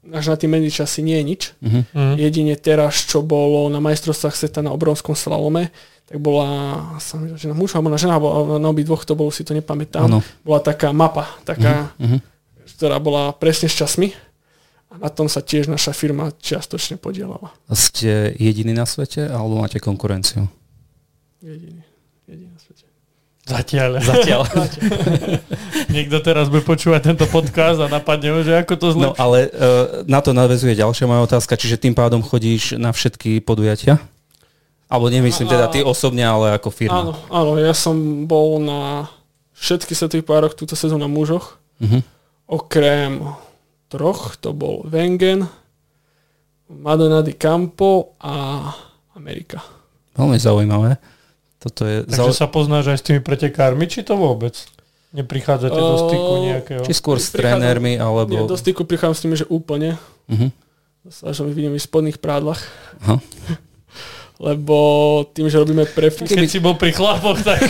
až na tie medzičasy nie je nič. Mm. Jedine teraz, čo bolo na majstrovstvách sveta na obrovskom slalome, tak bola sa mi že na muž alebo na žena, alebo na obi dvoch to bolo, si to nepamätám. Áno. Bola taká mapa, taká, Mhm. ktorá bola presne s časmi a na tom sa tiež naša firma čiastočne podielala. A Ste jediní na svete, alebo máte konkurenciu? Jediný. Zatiaľ. Zatiaľ. Niekto teraz bude počúvať tento podcast a napadne ho, že ako to No zlepšiť. ale uh, na to nadvezuje ďalšia moja otázka, čiže tým pádom chodíš na všetky podujatia? Alebo nemyslím teda ty osobne, ale ako firma. Áno, áno, ja som bol na všetky svetových pároch túto sezónu na mužoch, Mhm. okrem troch, to bol Wengen, Madonna di Campo a Amerika. Veľmi zaujímavé. Toto je Takže zau... sa poznáš aj s tými pretekármi, či to vôbec? Neprichádzate uh, do ehm, styku nejakého? Či skôr s trénermi, alebo... Nie, do styku prichádzam s tými, že úplne. Mhm. Uh-huh. Sa vidím v spodných prádlach. Uh-huh lebo tým, že robíme prefix... Keď si bol pri chlapoch, tak...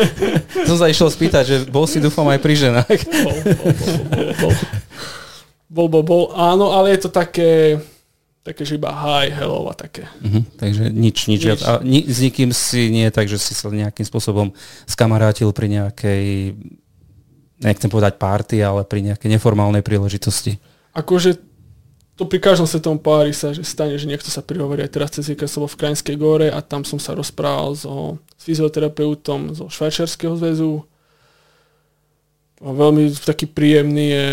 som sa išiel spýtať, že bol si dúfam aj pri ženách. bol, bol, bol, bol, bol. Bol, bol, bol. Áno, ale je to také také, že iba hi, hello a také. Mhm, takže nič, nič, Nič. viac. A ni, s nikým si nie je tak, že si sa nejakým spôsobom skamarátil pri nejakej, nechcem povedať party, ale pri nejakej neformálnej príležitosti. Akože to pri každom svetom pári sa že stane, že niekto sa prihovorí. Aj teraz cez víkend som bol v Krajinskej gore a tam som sa rozprával so, s fyzioterapeutom zo Švajčiarského zväzu. Veľmi taký príjemný je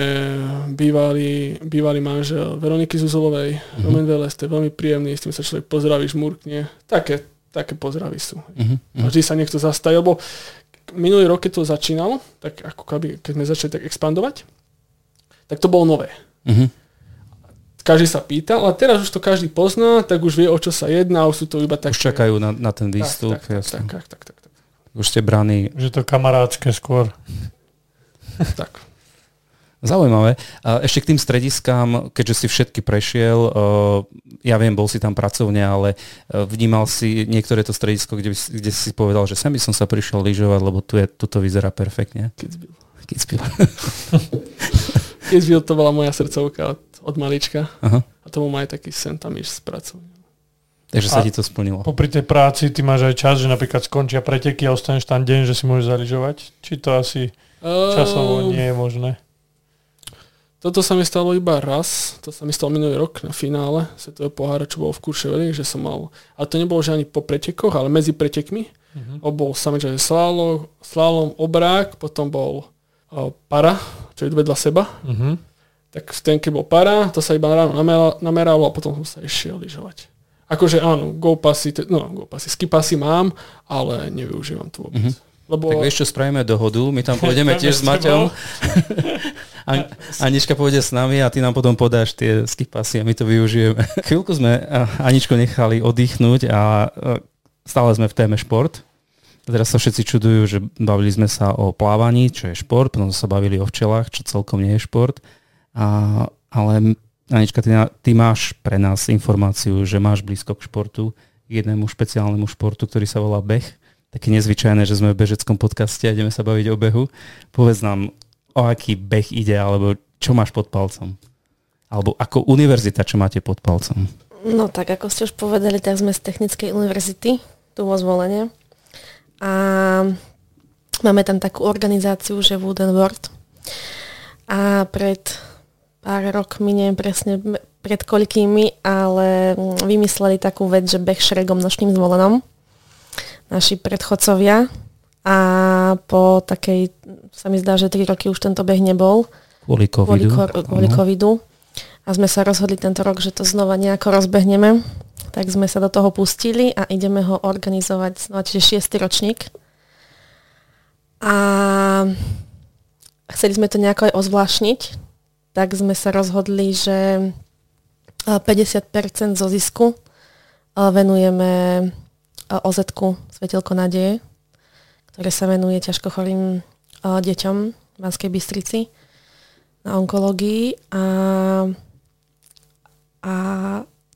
bývalý, bývalý manžel Veroniky Zuzolovej, mm-hmm. Roman Veles, to je veľmi príjemný, s tým sa človek pozdraví, žmurkne. Také, také pozdravy sú. Mhm, A vždy sa niekto zastaví, lebo minulý rok, keď to začínalo, tak ako keby, keď sme začali tak expandovať, tak to bolo nové Mhm. každý sa pýta, ale teraz už to každý pozná, tak už vie, o čo sa jedná, už sú to iba tak... Už čakajú na, na ten tak, výstup. tak, tak, jasné. tak, tak, tak, tak, Už ste braní. že to kamarátske skôr. tak. Zaujímavé. Ešte k tým strediskám, keďže si všetky prešiel, uh, ja viem, bol si tam pracovne, ale uh, vnímal si niektoré to stredisko, kde, kde si povedal, že sem by som sa prišiel lyžovať, lebo tu, je, tu to vyzerá perfektne. Kitzbühel. Kitzbühel. Kitzbühel to bola moja srdcovka od, od malička Aha. a tomu má aj taký sen tam ísť s pracovne. Takže sa A- ti to splnilo. Popri tej práci ty máš aj čas, že napríklad skončia preteky a ostaneš tam deň, že si môžeš zaližovať? Či to asi časovo Ehm, nie je možné? Toto sa mi stalo iba raz, to sa mi stalo minulý rok na finále Svetového pohára, čo bolo v Kurševeli, že som mal, ale to nebolo že ani po pretekoch, ale medzi pretekmi. Uh-huh. Bol samozrejme slalom, slalom, obrák, potom bol o, para, čo je vedľa seba. Mhm. Tak v ten, keď bol para, to sa iba ráno nameralo, a potom som sa išiel lyžovať. Akože áno, go pasy, no go pasy, ski pasy mám, ale nevyužívam to vôbec. Mhm. Lebo Tak vieš čo, spravíme dohodu, my tam pôjdeme tiež s Maťom. An- Anička pôjde s nami a ty nám potom podáš tie skipasy a my to využijeme. Chvíľku sme Aničko nechali oddychnúť a a stále sme v téme šport. Teraz sa všetci čudujú, že bavili sme sa o plávaní, čo je šport, potom sa bavili o včelách, čo celkom nie je šport. A, ale Anička, ty, ty máš pre nás informáciu, že máš blízko k športu, k jednému špeciálnemu športu, ktorý sa volá beh. Také nezvyčajné, že sme v bežeckom podcaste a ideme sa baviť o behu. Povedz nám, o aký beh ide, alebo čo máš pod palcom? Alebo ako univerzita, čo máte pod palcom? No tak, ako ste už povedali, tak sme z Technickej univerzity, tu vo zvolenie. A máme tam takú organizáciu, že Wooden World. A pred pár rokmi, neviem presne pred koľkými, ale vymysleli takú vec, že beh šregom nočným zvolenom. Naši predchodcovia. A po takej, sa mi zdá, že 3 roky už tento beh nebol Kvôli kvôli, covidu? kvôli Áno. covidu. A sme sa rozhodli tento rok, že to znova nejako rozbehneme. Tak sme sa do toho pustili a ideme ho organizovať znova, čiže šiestý ročník. A chceli sme to nejako aj ozvlášniť, tak sme sa rozhodli, že a, 50% zo zisku a, venujeme OZ-ku Svetelko nádeje, ktoré sa venuje ťažko chorým deťom v Banskej Bystrici na onkológii a, a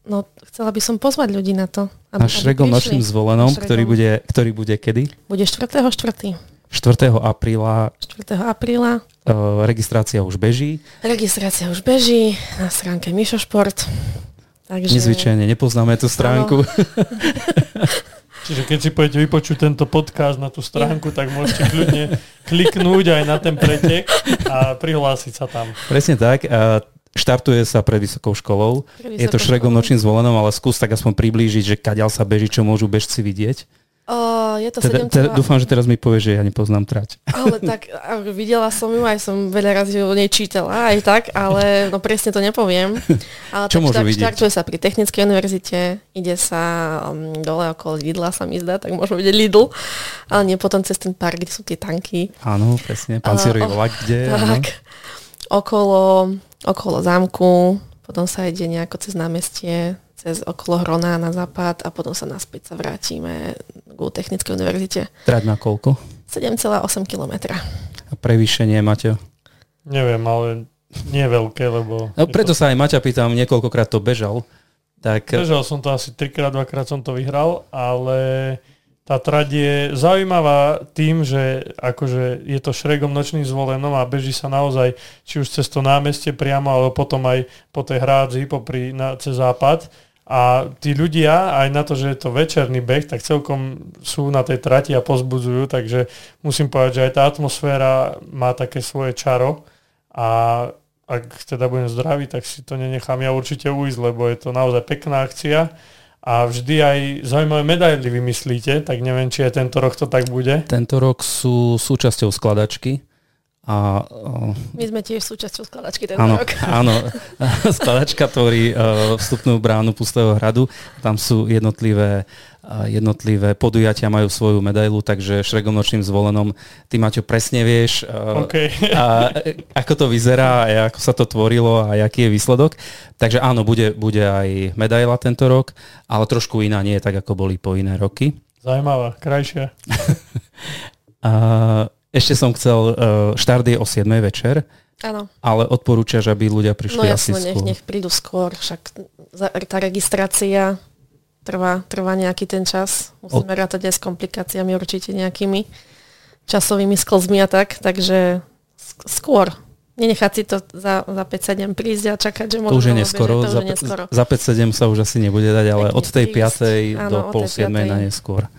no, chcela by som pozvať ľudí na to. Aby, na Šregom nočným zvolenom, ktorý bude, ktorý bude kedy? Bude 4.4. 4. apríla. 4. apríla. Uh, registrácia už beží. Registrácia už beží na stránke Mišo Šport. Takže... Nezvyčajne nepoznáme tú stránku. Čiže keď si pôjdete vypočuť tento podcast na tú stránku, tak môžete kľudne kliknúť aj na ten pretek a prihlásiť sa tam. Presne tak. Štartuje sa pred vysokou školou. Pred vysokou je to šregom nočným zvolenom, ale skús tak aspoň priblížiť, že kaďal sa beží, čo môžu bežci vidieť. Uh, je to teda, teda, dúfam, že teraz mi povie, že ja nepoznám trať. Ale tak videla som ju, aj som veľa razy o nej čítala, aj tak, ale no presne to nepoviem. Ale Čo môžu štart, vidieť? Štartuje sa pri Technickej univerzite, ide sa um, dole okolo Lidla, sa mi zdá, tak môžeme vidieť Lidl, ale nie potom cez ten park, kde sú tie tanky. Áno, presne, pán uh, oh, kde. Tak, áno. okolo, okolo zámku, potom sa ide nejako cez námestie, cez okolo Hrona na západ a potom sa naspäť sa vrátime k Technickej univerzite. Trať na koľko? 7,8 km. A prevýšenie, Maťo? Neviem, ale nie veľké, lebo... No, preto to... sa aj Maťa pýtam, niekoľkokrát to bežal. Tak... Bežal som to asi trikrát, dvakrát som to vyhral, ale tá trať je zaujímavá tým, že akože je to šregom nočným zvolenom a beží sa naozaj či už cez to námestie priamo, alebo potom aj po tej hrádzi, popri, na, cez západ a tí ľudia, aj na to, že je to večerný beh, tak celkom sú na tej trati a pozbudzujú, takže musím povedať, že aj tá atmosféra má také svoje čaro. A ak teda budem zdravý, tak si to nenechám ja určite ujsť, lebo je to naozaj pekná akcia. A vždy aj zaujímavé medaily vymyslíte, tak neviem, či aj tento rok to tak bude. Tento rok sú súčasťou skladačky a, My sme tiež súčasťou skladačky tento áno, rok. Áno, skladačka tvorí uh, vstupnú bránu Pustého hradu. Tam sú jednotlivé, uh, jednotlivé podujatia, majú svoju medailu, takže šregom nočným zvolenom. Ty, Maťo, presne vieš, uh, okay. a, ako to vyzerá, a ako sa to tvorilo a aký je výsledok. Takže áno, bude, bude aj medaila tento rok, ale trošku iná, nie tak, ako boli po iné roky. Zajímavá, krajšia. uh, ešte som chcel, uh, štart je o 7 večer, Áno. ale odporúčaš, aby ľudia prišli no, jasno, asi nech, nech prídu skôr, však tá registrácia trvá, trvá nejaký ten čas. Musíme Od... rátať aj s komplikáciami určite nejakými časovými sklzmi a tak, takže skôr. Nenechať si to za, za 5-7 prísť a čakať, že možno... To už je neskoro, za, neskoro. za 5-7 sa už asi nebude dať, ale Pekne od tej 5. do pol 7 na neskôr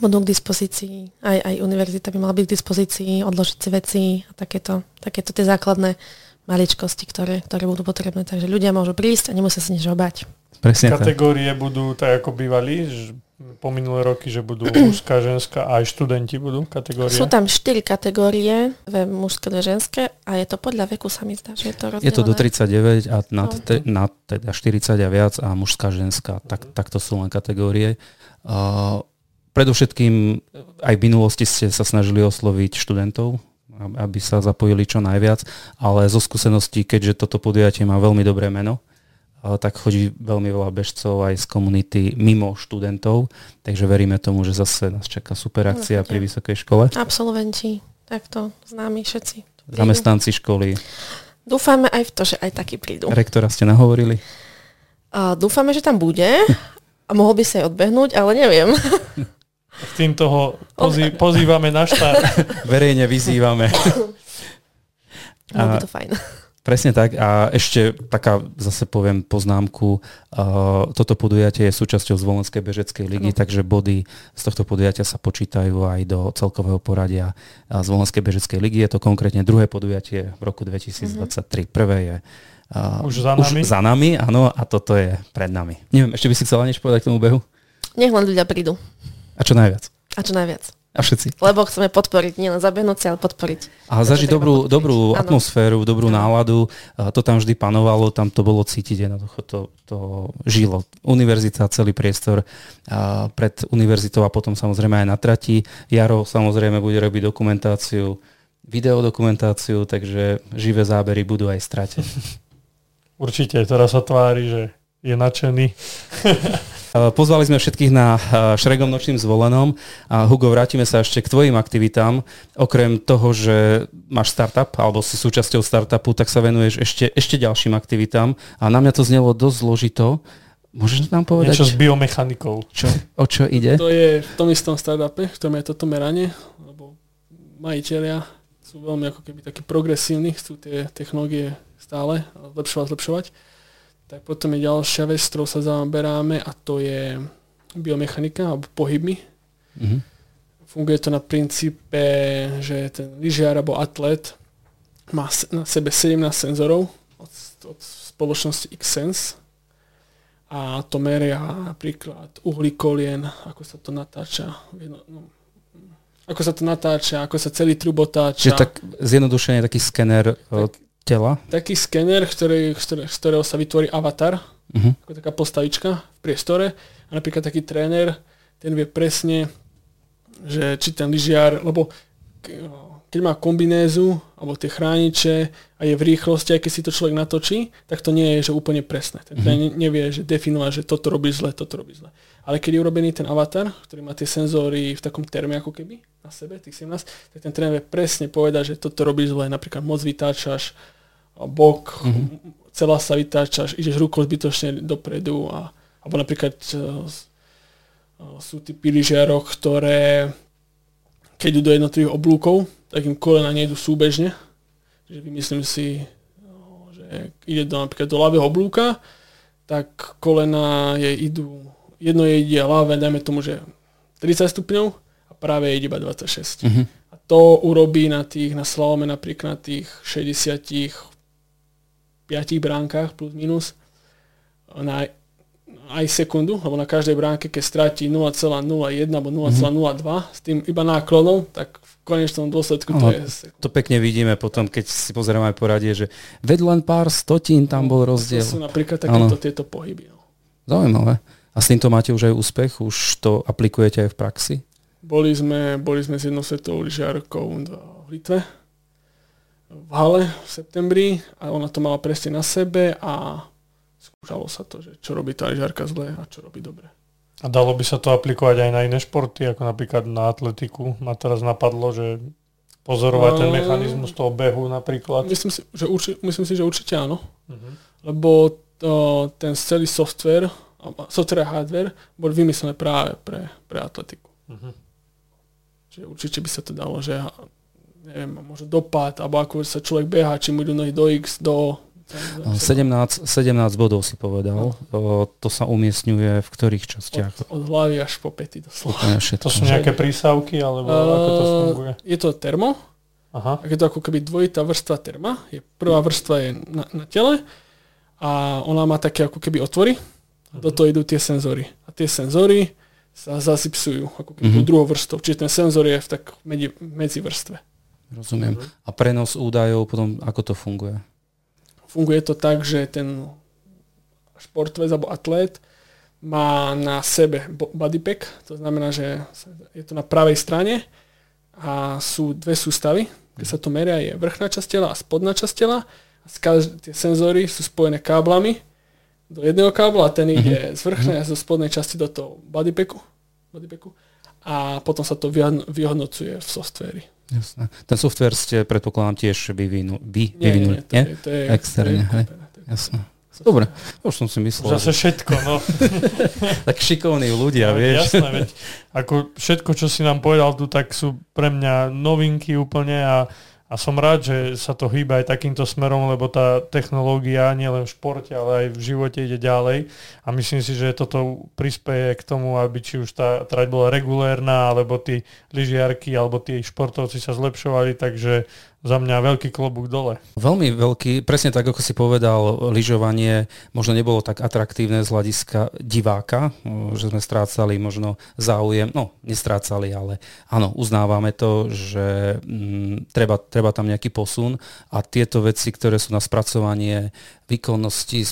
budú k dispozícii, aj, aj univerzita by mala byť k dispozícii, odložiť si veci a takéto, takéto tie základné maličkosti, ktoré, ktoré budú potrebné. Takže ľudia môžu prísť a nemusia sa nič obať. Presne Kategórie tak. budú tak, ako bývali po minulé roky, že budú mužská, ženská a aj študenti budú kategórie? Sú tam štyri kategórie, dve mužské, dve ženské a je to podľa veku sa mi zdá, že je to rozdelené. Je to do 39 a nad, te, nad teda 40 a viac a mužská, ženská, tak, takto sú len kategórie. Uh, Predovšetkým aj v minulosti ste sa snažili osloviť študentov, aby sa zapojili čo najviac, ale zo skúseností, keďže toto podujatie má veľmi dobré meno, tak chodí veľmi veľa bežcov aj z komunity mimo študentov, takže veríme tomu, že zase nás čaká super akcia pri vysokej škole. Absolventi, takto známi všetci. Zamestnanci školy. Dúfame aj v to, že aj takí prídu. Rektora ste nahovorili? Uh, dúfame, že tam bude a mohol by sa aj odbehnúť, ale neviem. Týmto ho pozý, pozývame na štát. Verejne vyzývame. Bolo by to fajn. Presne tak. A ešte taká, zase poviem poznámku, uh, toto podujatie je súčasťou Zvolenskej bežeckej ligy, no. takže body z tohto podujatia sa počítajú aj do celkového poradia Zvolenskej bežeckej ligy. Je to konkrétne druhé podujatie v roku 2023. Mm-hmm. Prvé je uh, už za nami. Už za nami, áno, a toto je pred nami. Neviem, ešte by si chcela niečo povedať k tomu behu? Nech len ľudia prídu. A čo najviac? A čo najviac. A všetci. Lebo chceme podporiť, nielen zabehnúť si, ale podporiť. A zažiť dobrú, dobrú atmosféru, dobrú ano. náladu. To tam vždy panovalo, tam to bolo cítiť, jednoducho to, to žilo. Univerzita, celý priestor a pred univerzitou a potom samozrejme aj na trati. Jaro samozrejme bude robiť dokumentáciu, videodokumentáciu, takže živé zábery budú aj strate. Určite, teraz sa tvári, že je nadšený. Pozvali sme všetkých na Šregom nočným zvolenom a Hugo, vrátime sa ešte k tvojim aktivitám. Okrem toho, že máš startup alebo si súčasťou startupu, tak sa venuješ ešte, ešte ďalším aktivitám a na mňa to znelo dosť zložito. Môžeš nám povedať? Niečo s biomechanikou. Čo, o čo ide? To je v tom istom startupe, v tom je toto meranie, lebo majiteľia sú veľmi ako keby takí progresívni, chcú tie technológie stále zlepšovať, zlepšovať tak potom je ďalšia vec, ktorou sa zaoberáme a to je biomechanika alebo pohybmi. Mm-hmm. Funguje to na princípe, že ten lyžiar alebo atlet má na sebe 17 senzorov od, od spoločnosti Xsense a to meria napríklad uhlí kolien, ako sa to natáča, no, ako sa to natáča, ako sa celý trub otáča. Čiže tak zjednodušenie taký skener tak, tela. Taký skener, ktorý, z ktorého sa vytvorí avatar, uh-huh. ako taká postavička v priestore. A napríklad taký tréner, ten vie presne, že či ten lyžiar, lebo keď má kombinézu alebo tie chrániče a je v rýchlosti, aj keď si to človek natočí, tak to nie je že úplne presné. Ten mm-hmm. nevie že definovať, že toto robí zle, toto robí zle. Ale keď je urobený ten avatar, ktorý má tie senzory v takom terme ako keby na sebe, tých 17, tak ten tréner vie presne povedať, že toto robí zle. Napríklad moc vytáčaš, bok, mm-hmm. celá sa vytáčaš, ideš rukou zbytočne dopredu a, alebo napríklad uh, sú typy lyžiarov, ktoré keď idú do jednotlivých oblúkov, tak im kolena nejdu súbežne. Čiže vymyslím si, že ide do, napríklad do ľavého oblúka, tak kolena jej idú, jedno jej ide ľavé, dajme tomu, že 30 stupňov a práve ide iba 26. Mm-hmm. A to urobí na tých, na slalome napríklad na tých 60 5 bránkach plus minus na aj sekundu, lebo na každej bránke, keď stratí 0,01 alebo 0,02 mm-hmm. s tým iba náklonom, tak v konečnom dôsledku to no, je... To pekne vidíme potom, keď si pozrieme aj poradie, že ved len pár stotín tam bol rozdiel. To sú napríklad takéto tieto pohyby. No. Zaujímavé. A s týmto máte už aj úspech? Už to aplikujete aj v praxi? Boli sme, boli sme s jednou svetovou lyžiarkou v Litve v hale v septembri a ona to mala presne na sebe a skúšalo sa to, že čo robí tá lyžiarka zle a čo robí dobre. A dalo by sa to aplikovať aj na iné športy, ako napríklad na atletiku. Ma teraz napadlo, že pozorovať ten mechanizmus toho behu napríklad. Myslím si, že, urči, myslím si, že určite áno. Uh-huh. Lebo to, ten celý software, software a hardware boli vymyslené práve pre, pre atletiku. Uh-huh. Čiže určite by sa to dalo, že neviem, možno dopad, alebo ako sa človek beha, či mu idú nohy do X, do... 17, 17 bodov si povedal. No. To sa umiestňuje v ktorých častiach? Od, od hlavy až po pety doslova. To sú nejaké prísavky, alebo uh, ako to funguje? Je to termo. Aha. Je to ako keby dvojitá vrstva terma. Je, prvá vrstva je na, na tele a ona má také ako keby otvory. A do toho idú tie senzory. A tie senzory sa zasypsujú ako keby mm-hmm. druhou vrstvou. Čiže ten senzor je v tak medzi, medzi vrstve. Rozumiem. A prenos údajov potom, ako to funguje? Funguje to tak, že ten športovec alebo atlét má na sebe bodypack, to znamená, že je to na pravej strane a sú dve sústavy, kde sa to meria, je vrchná časť tela a spodná časť tela. A tie senzory sú spojené káblami do jedného kábla a ten mm-hmm. ide z vrchnej a zo spodnej časti do toho bodypacku, bodypacku a potom sa to vyhodnocuje v softvéri. Jasné. Ten software ste, predpokladám, tiež vyvinu, vy, nie, vyvinuli, nie? To nie? Je, to je, Externe, hej. Jasné. Dobre, už som si myslel. Zase všetko, no. tak šikovní ľudia, no, vieš. Jasné, veď ako všetko, čo si nám povedal tu, tak sú pre mňa novinky úplne a a som rád, že sa to hýba aj takýmto smerom, lebo tá technológia nielen v športe, ale aj v živote ide ďalej. A myslím si, že toto prispieje k tomu, aby či už tá trať bola regulérna, alebo tí lyžiarky, alebo tí športovci sa zlepšovali, takže za mňa veľký klobúk dole. Veľmi veľký, presne tak, ako si povedal, lyžovanie možno nebolo tak atraktívne z hľadiska diváka, že sme strácali možno záujem, no nestrácali, ale áno, uznávame to, že m, mm, treba, treba tam nejaký posun a tieto veci, ktoré sú na spracovanie výkonnosti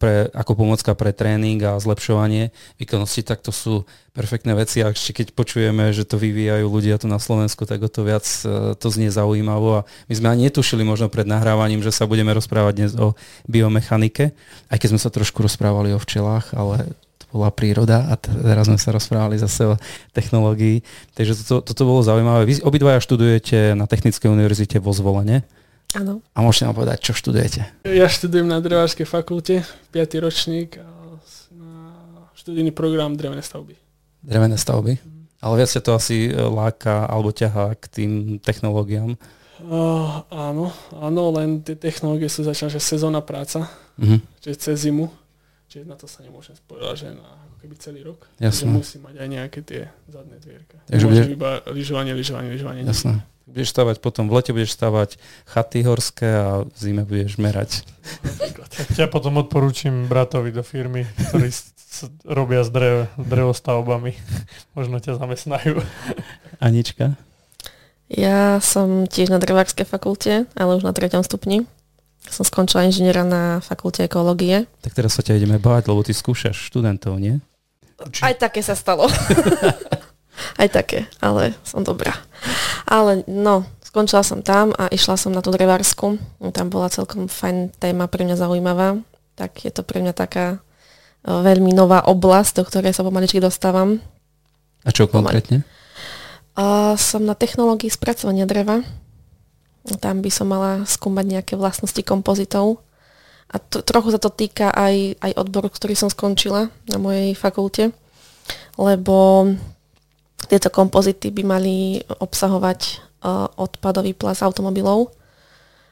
pre, ako pomocka pre tréning a zlepšovanie výkonnosti, tak to sú perfektné veci a ešte keď počujeme, že to vyvíjajú ľudia tu na Slovensku, tak o to viac e, to znie zaujímavo a my sme ani netušili možno pred nahrávaním, že sa budeme rozprávať dnes o biomechanike, aj keď sme sa trošku rozprávali o včelách, ale to bola príroda a teraz sme sa rozprávali zase o technológii. Takže toto, toto bolo zaujímavé. Vy obidvaja študujete na Technickej univerzite vo Zvolene. Áno. A môžete nám povedať, čo študujete? Ja študujem na Drevárskej fakulte, 5. ročník a na študijný program drevené stavby. Drevené stavby? Ale viac to asi e, láka alebo ťahá k tým technológiám. Uh, áno, áno, len tie technológie sú začína, že sezónna práca, Mhm. čiže cez zimu, čiže na to sa nemôžem spovedať, že na ako keby celý rok. Jasné. Že musí mať aj nejaké tie zadné dvierka. Takže Môže bude- iba lyžovanie, lyžovanie, lyžovanie. Jasné. Budeš stavať potom, v lete budeš stavať chaty horské a v zime budeš merať. Ťa potom odporúčim bratovi do firmy, s- robia s drev, drevostavbami. Možno ťa zamestnajú. Anička? Ja som tiež na drevárskej fakulte, ale už na treťom stupni. Som skončila inžiniera na fakulte ekológie. Tak teraz sa ťa ideme báť, lebo ty skúšaš študentov, nie? Aj také sa stalo. Aj také, ale som dobrá. Ale no, skončila som tam a išla som na tú drevársku. Tam bola celkom fajn téma, pre mňa zaujímavá. Tak je to pre mňa taká veľmi nová oblasť, do ktorej sa pomaličky dostávam. A čo konkrétne? A som na technológii spracovania dreva. Tam by som mala skúmať nejaké vlastnosti kompozitov. A to, trochu sa to týka aj, aj odboru, ktorý som skončila na mojej fakulte, lebo tieto kompozity by mali obsahovať uh, odpadový plas automobilov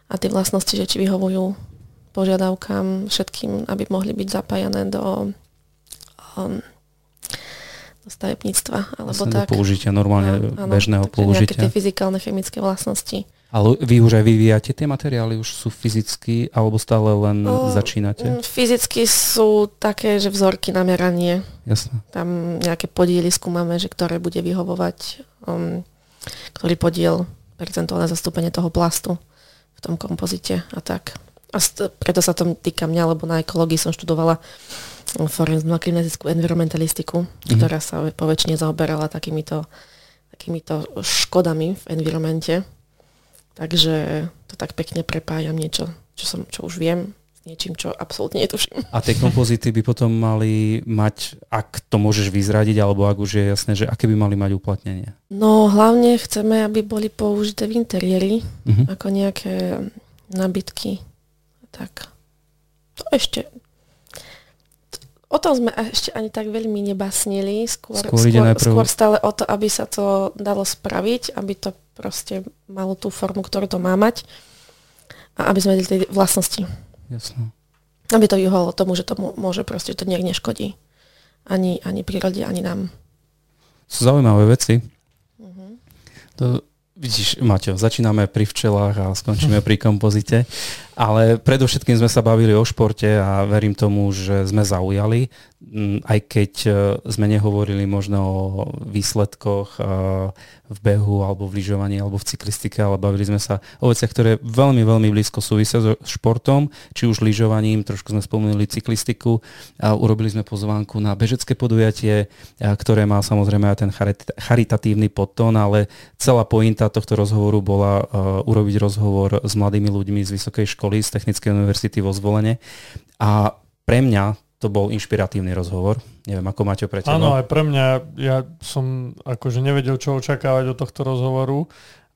a tie vlastnosti, že či vyhovujú požiadavkám všetkým, aby mohli byť zapájané do, um, do stavebníctva alebo Vlastne do tak. použitia, normálne Áno, bežného Nejaké použitia. tie fyzikálne, chemické vlastnosti. Ale vy už aj vyvíjate tie materiály, už sú fyzicky, alebo stále len O, začínate? Mm, Fyzicky sú také, že vzorky na meranie. Jasné. Tam nejaké podiely skúmame, že ktoré bude vyhovovať, um, ktorý podiel, percentuálne zastúpenie toho plastu v tom kompozite a tak. A st- preto sa to týka mňa, lebo na ekológii som študovala um, forenznú a kriminalistickú environmentalistiku, Mhm. ktorá sa po väčšine zaoberala takýmito, takýmito škodami v environmente. Takže to tak pekne prepájam niečo, čo, som, čo už viem, s niečím, čo absolútne netuším. A tie kompozity by potom mali mať, ak to môžeš vyzradiť, alebo ak už je jasné, že aké by mali mať uplatnenie? No hlavne chceme, aby boli použité v interiéri, Mhm. ako nejaké nabytky. Tak to ešte... O tom sme ešte ani tak veľmi nebasnili. Skôr, Skôr skôr, skôr stále o to, aby sa to dalo spraviť, aby to proste malo tú formu, ktorú to má mať a aby sme vedeli tie vlastnosti. Jasné. Aby to vyhovalo tomu, že to mô- môže proste, to nejak neškodí. Ani, ani prírode, ani nám. Sú zaujímavé veci. Mhm. To, vidíš, Maťo, začíname pri včelách a skončíme pri kompozite, ale predovšetkým sme sa bavili o športe a verím tomu, že sme zaujali, Mm, aj keď e, sme nehovorili možno o výsledkoch e, v behu alebo v lyžovaní alebo v cyklistike, ale bavili sme sa o veciach, ktoré veľmi, veľmi blízko súvisia so športom, či už lyžovaním, trošku sme spomenuli cyklistiku a urobili sme pozvánku na bežecké podujatie, a ktoré má samozrejme aj ten charit- charitatívny podtón, ale celá pointa tohto rozhovoru bola urobiť rozhovor s mladými ľuďmi z Vysokej školy, z Technickej univerzity vo Zvolene. A pre mňa to bol inšpiratívny rozhovor. Neviem, ako Maťo pre teba. Áno, aj pre mňa, ja som akože nevedel, čo očakávať od tohto rozhovoru,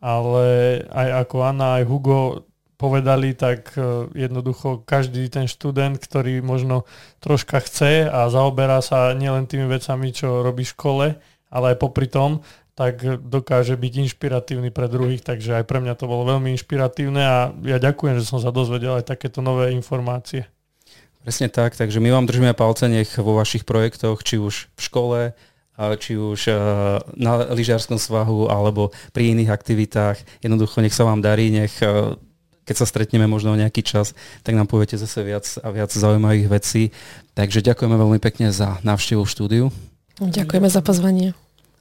ale aj ako Anna, aj Hugo povedali, tak e, jednoducho každý ten študent, ktorý možno troška chce a zaoberá sa nielen tými vecami, čo robí v škole, ale aj popri tom, tak dokáže byť inšpiratívny pre druhých, takže aj pre mňa to bolo veľmi inšpiratívne a ja ďakujem, že som sa dozvedel aj takéto nové informácie. Presne tak, takže my vám držíme palce, nech vo vašich projektoch, či už v škole, či už eh, na lyžiarskom svahu alebo pri iných aktivitách. Jednoducho nech sa vám darí, nech eh, keď sa stretneme možno o nejaký čas, tak nám poviete zase viac a viac zaujímavých vecí. Takže ďakujeme veľmi pekne za návštevu v štúdiu Ďakujeme za pozvanie.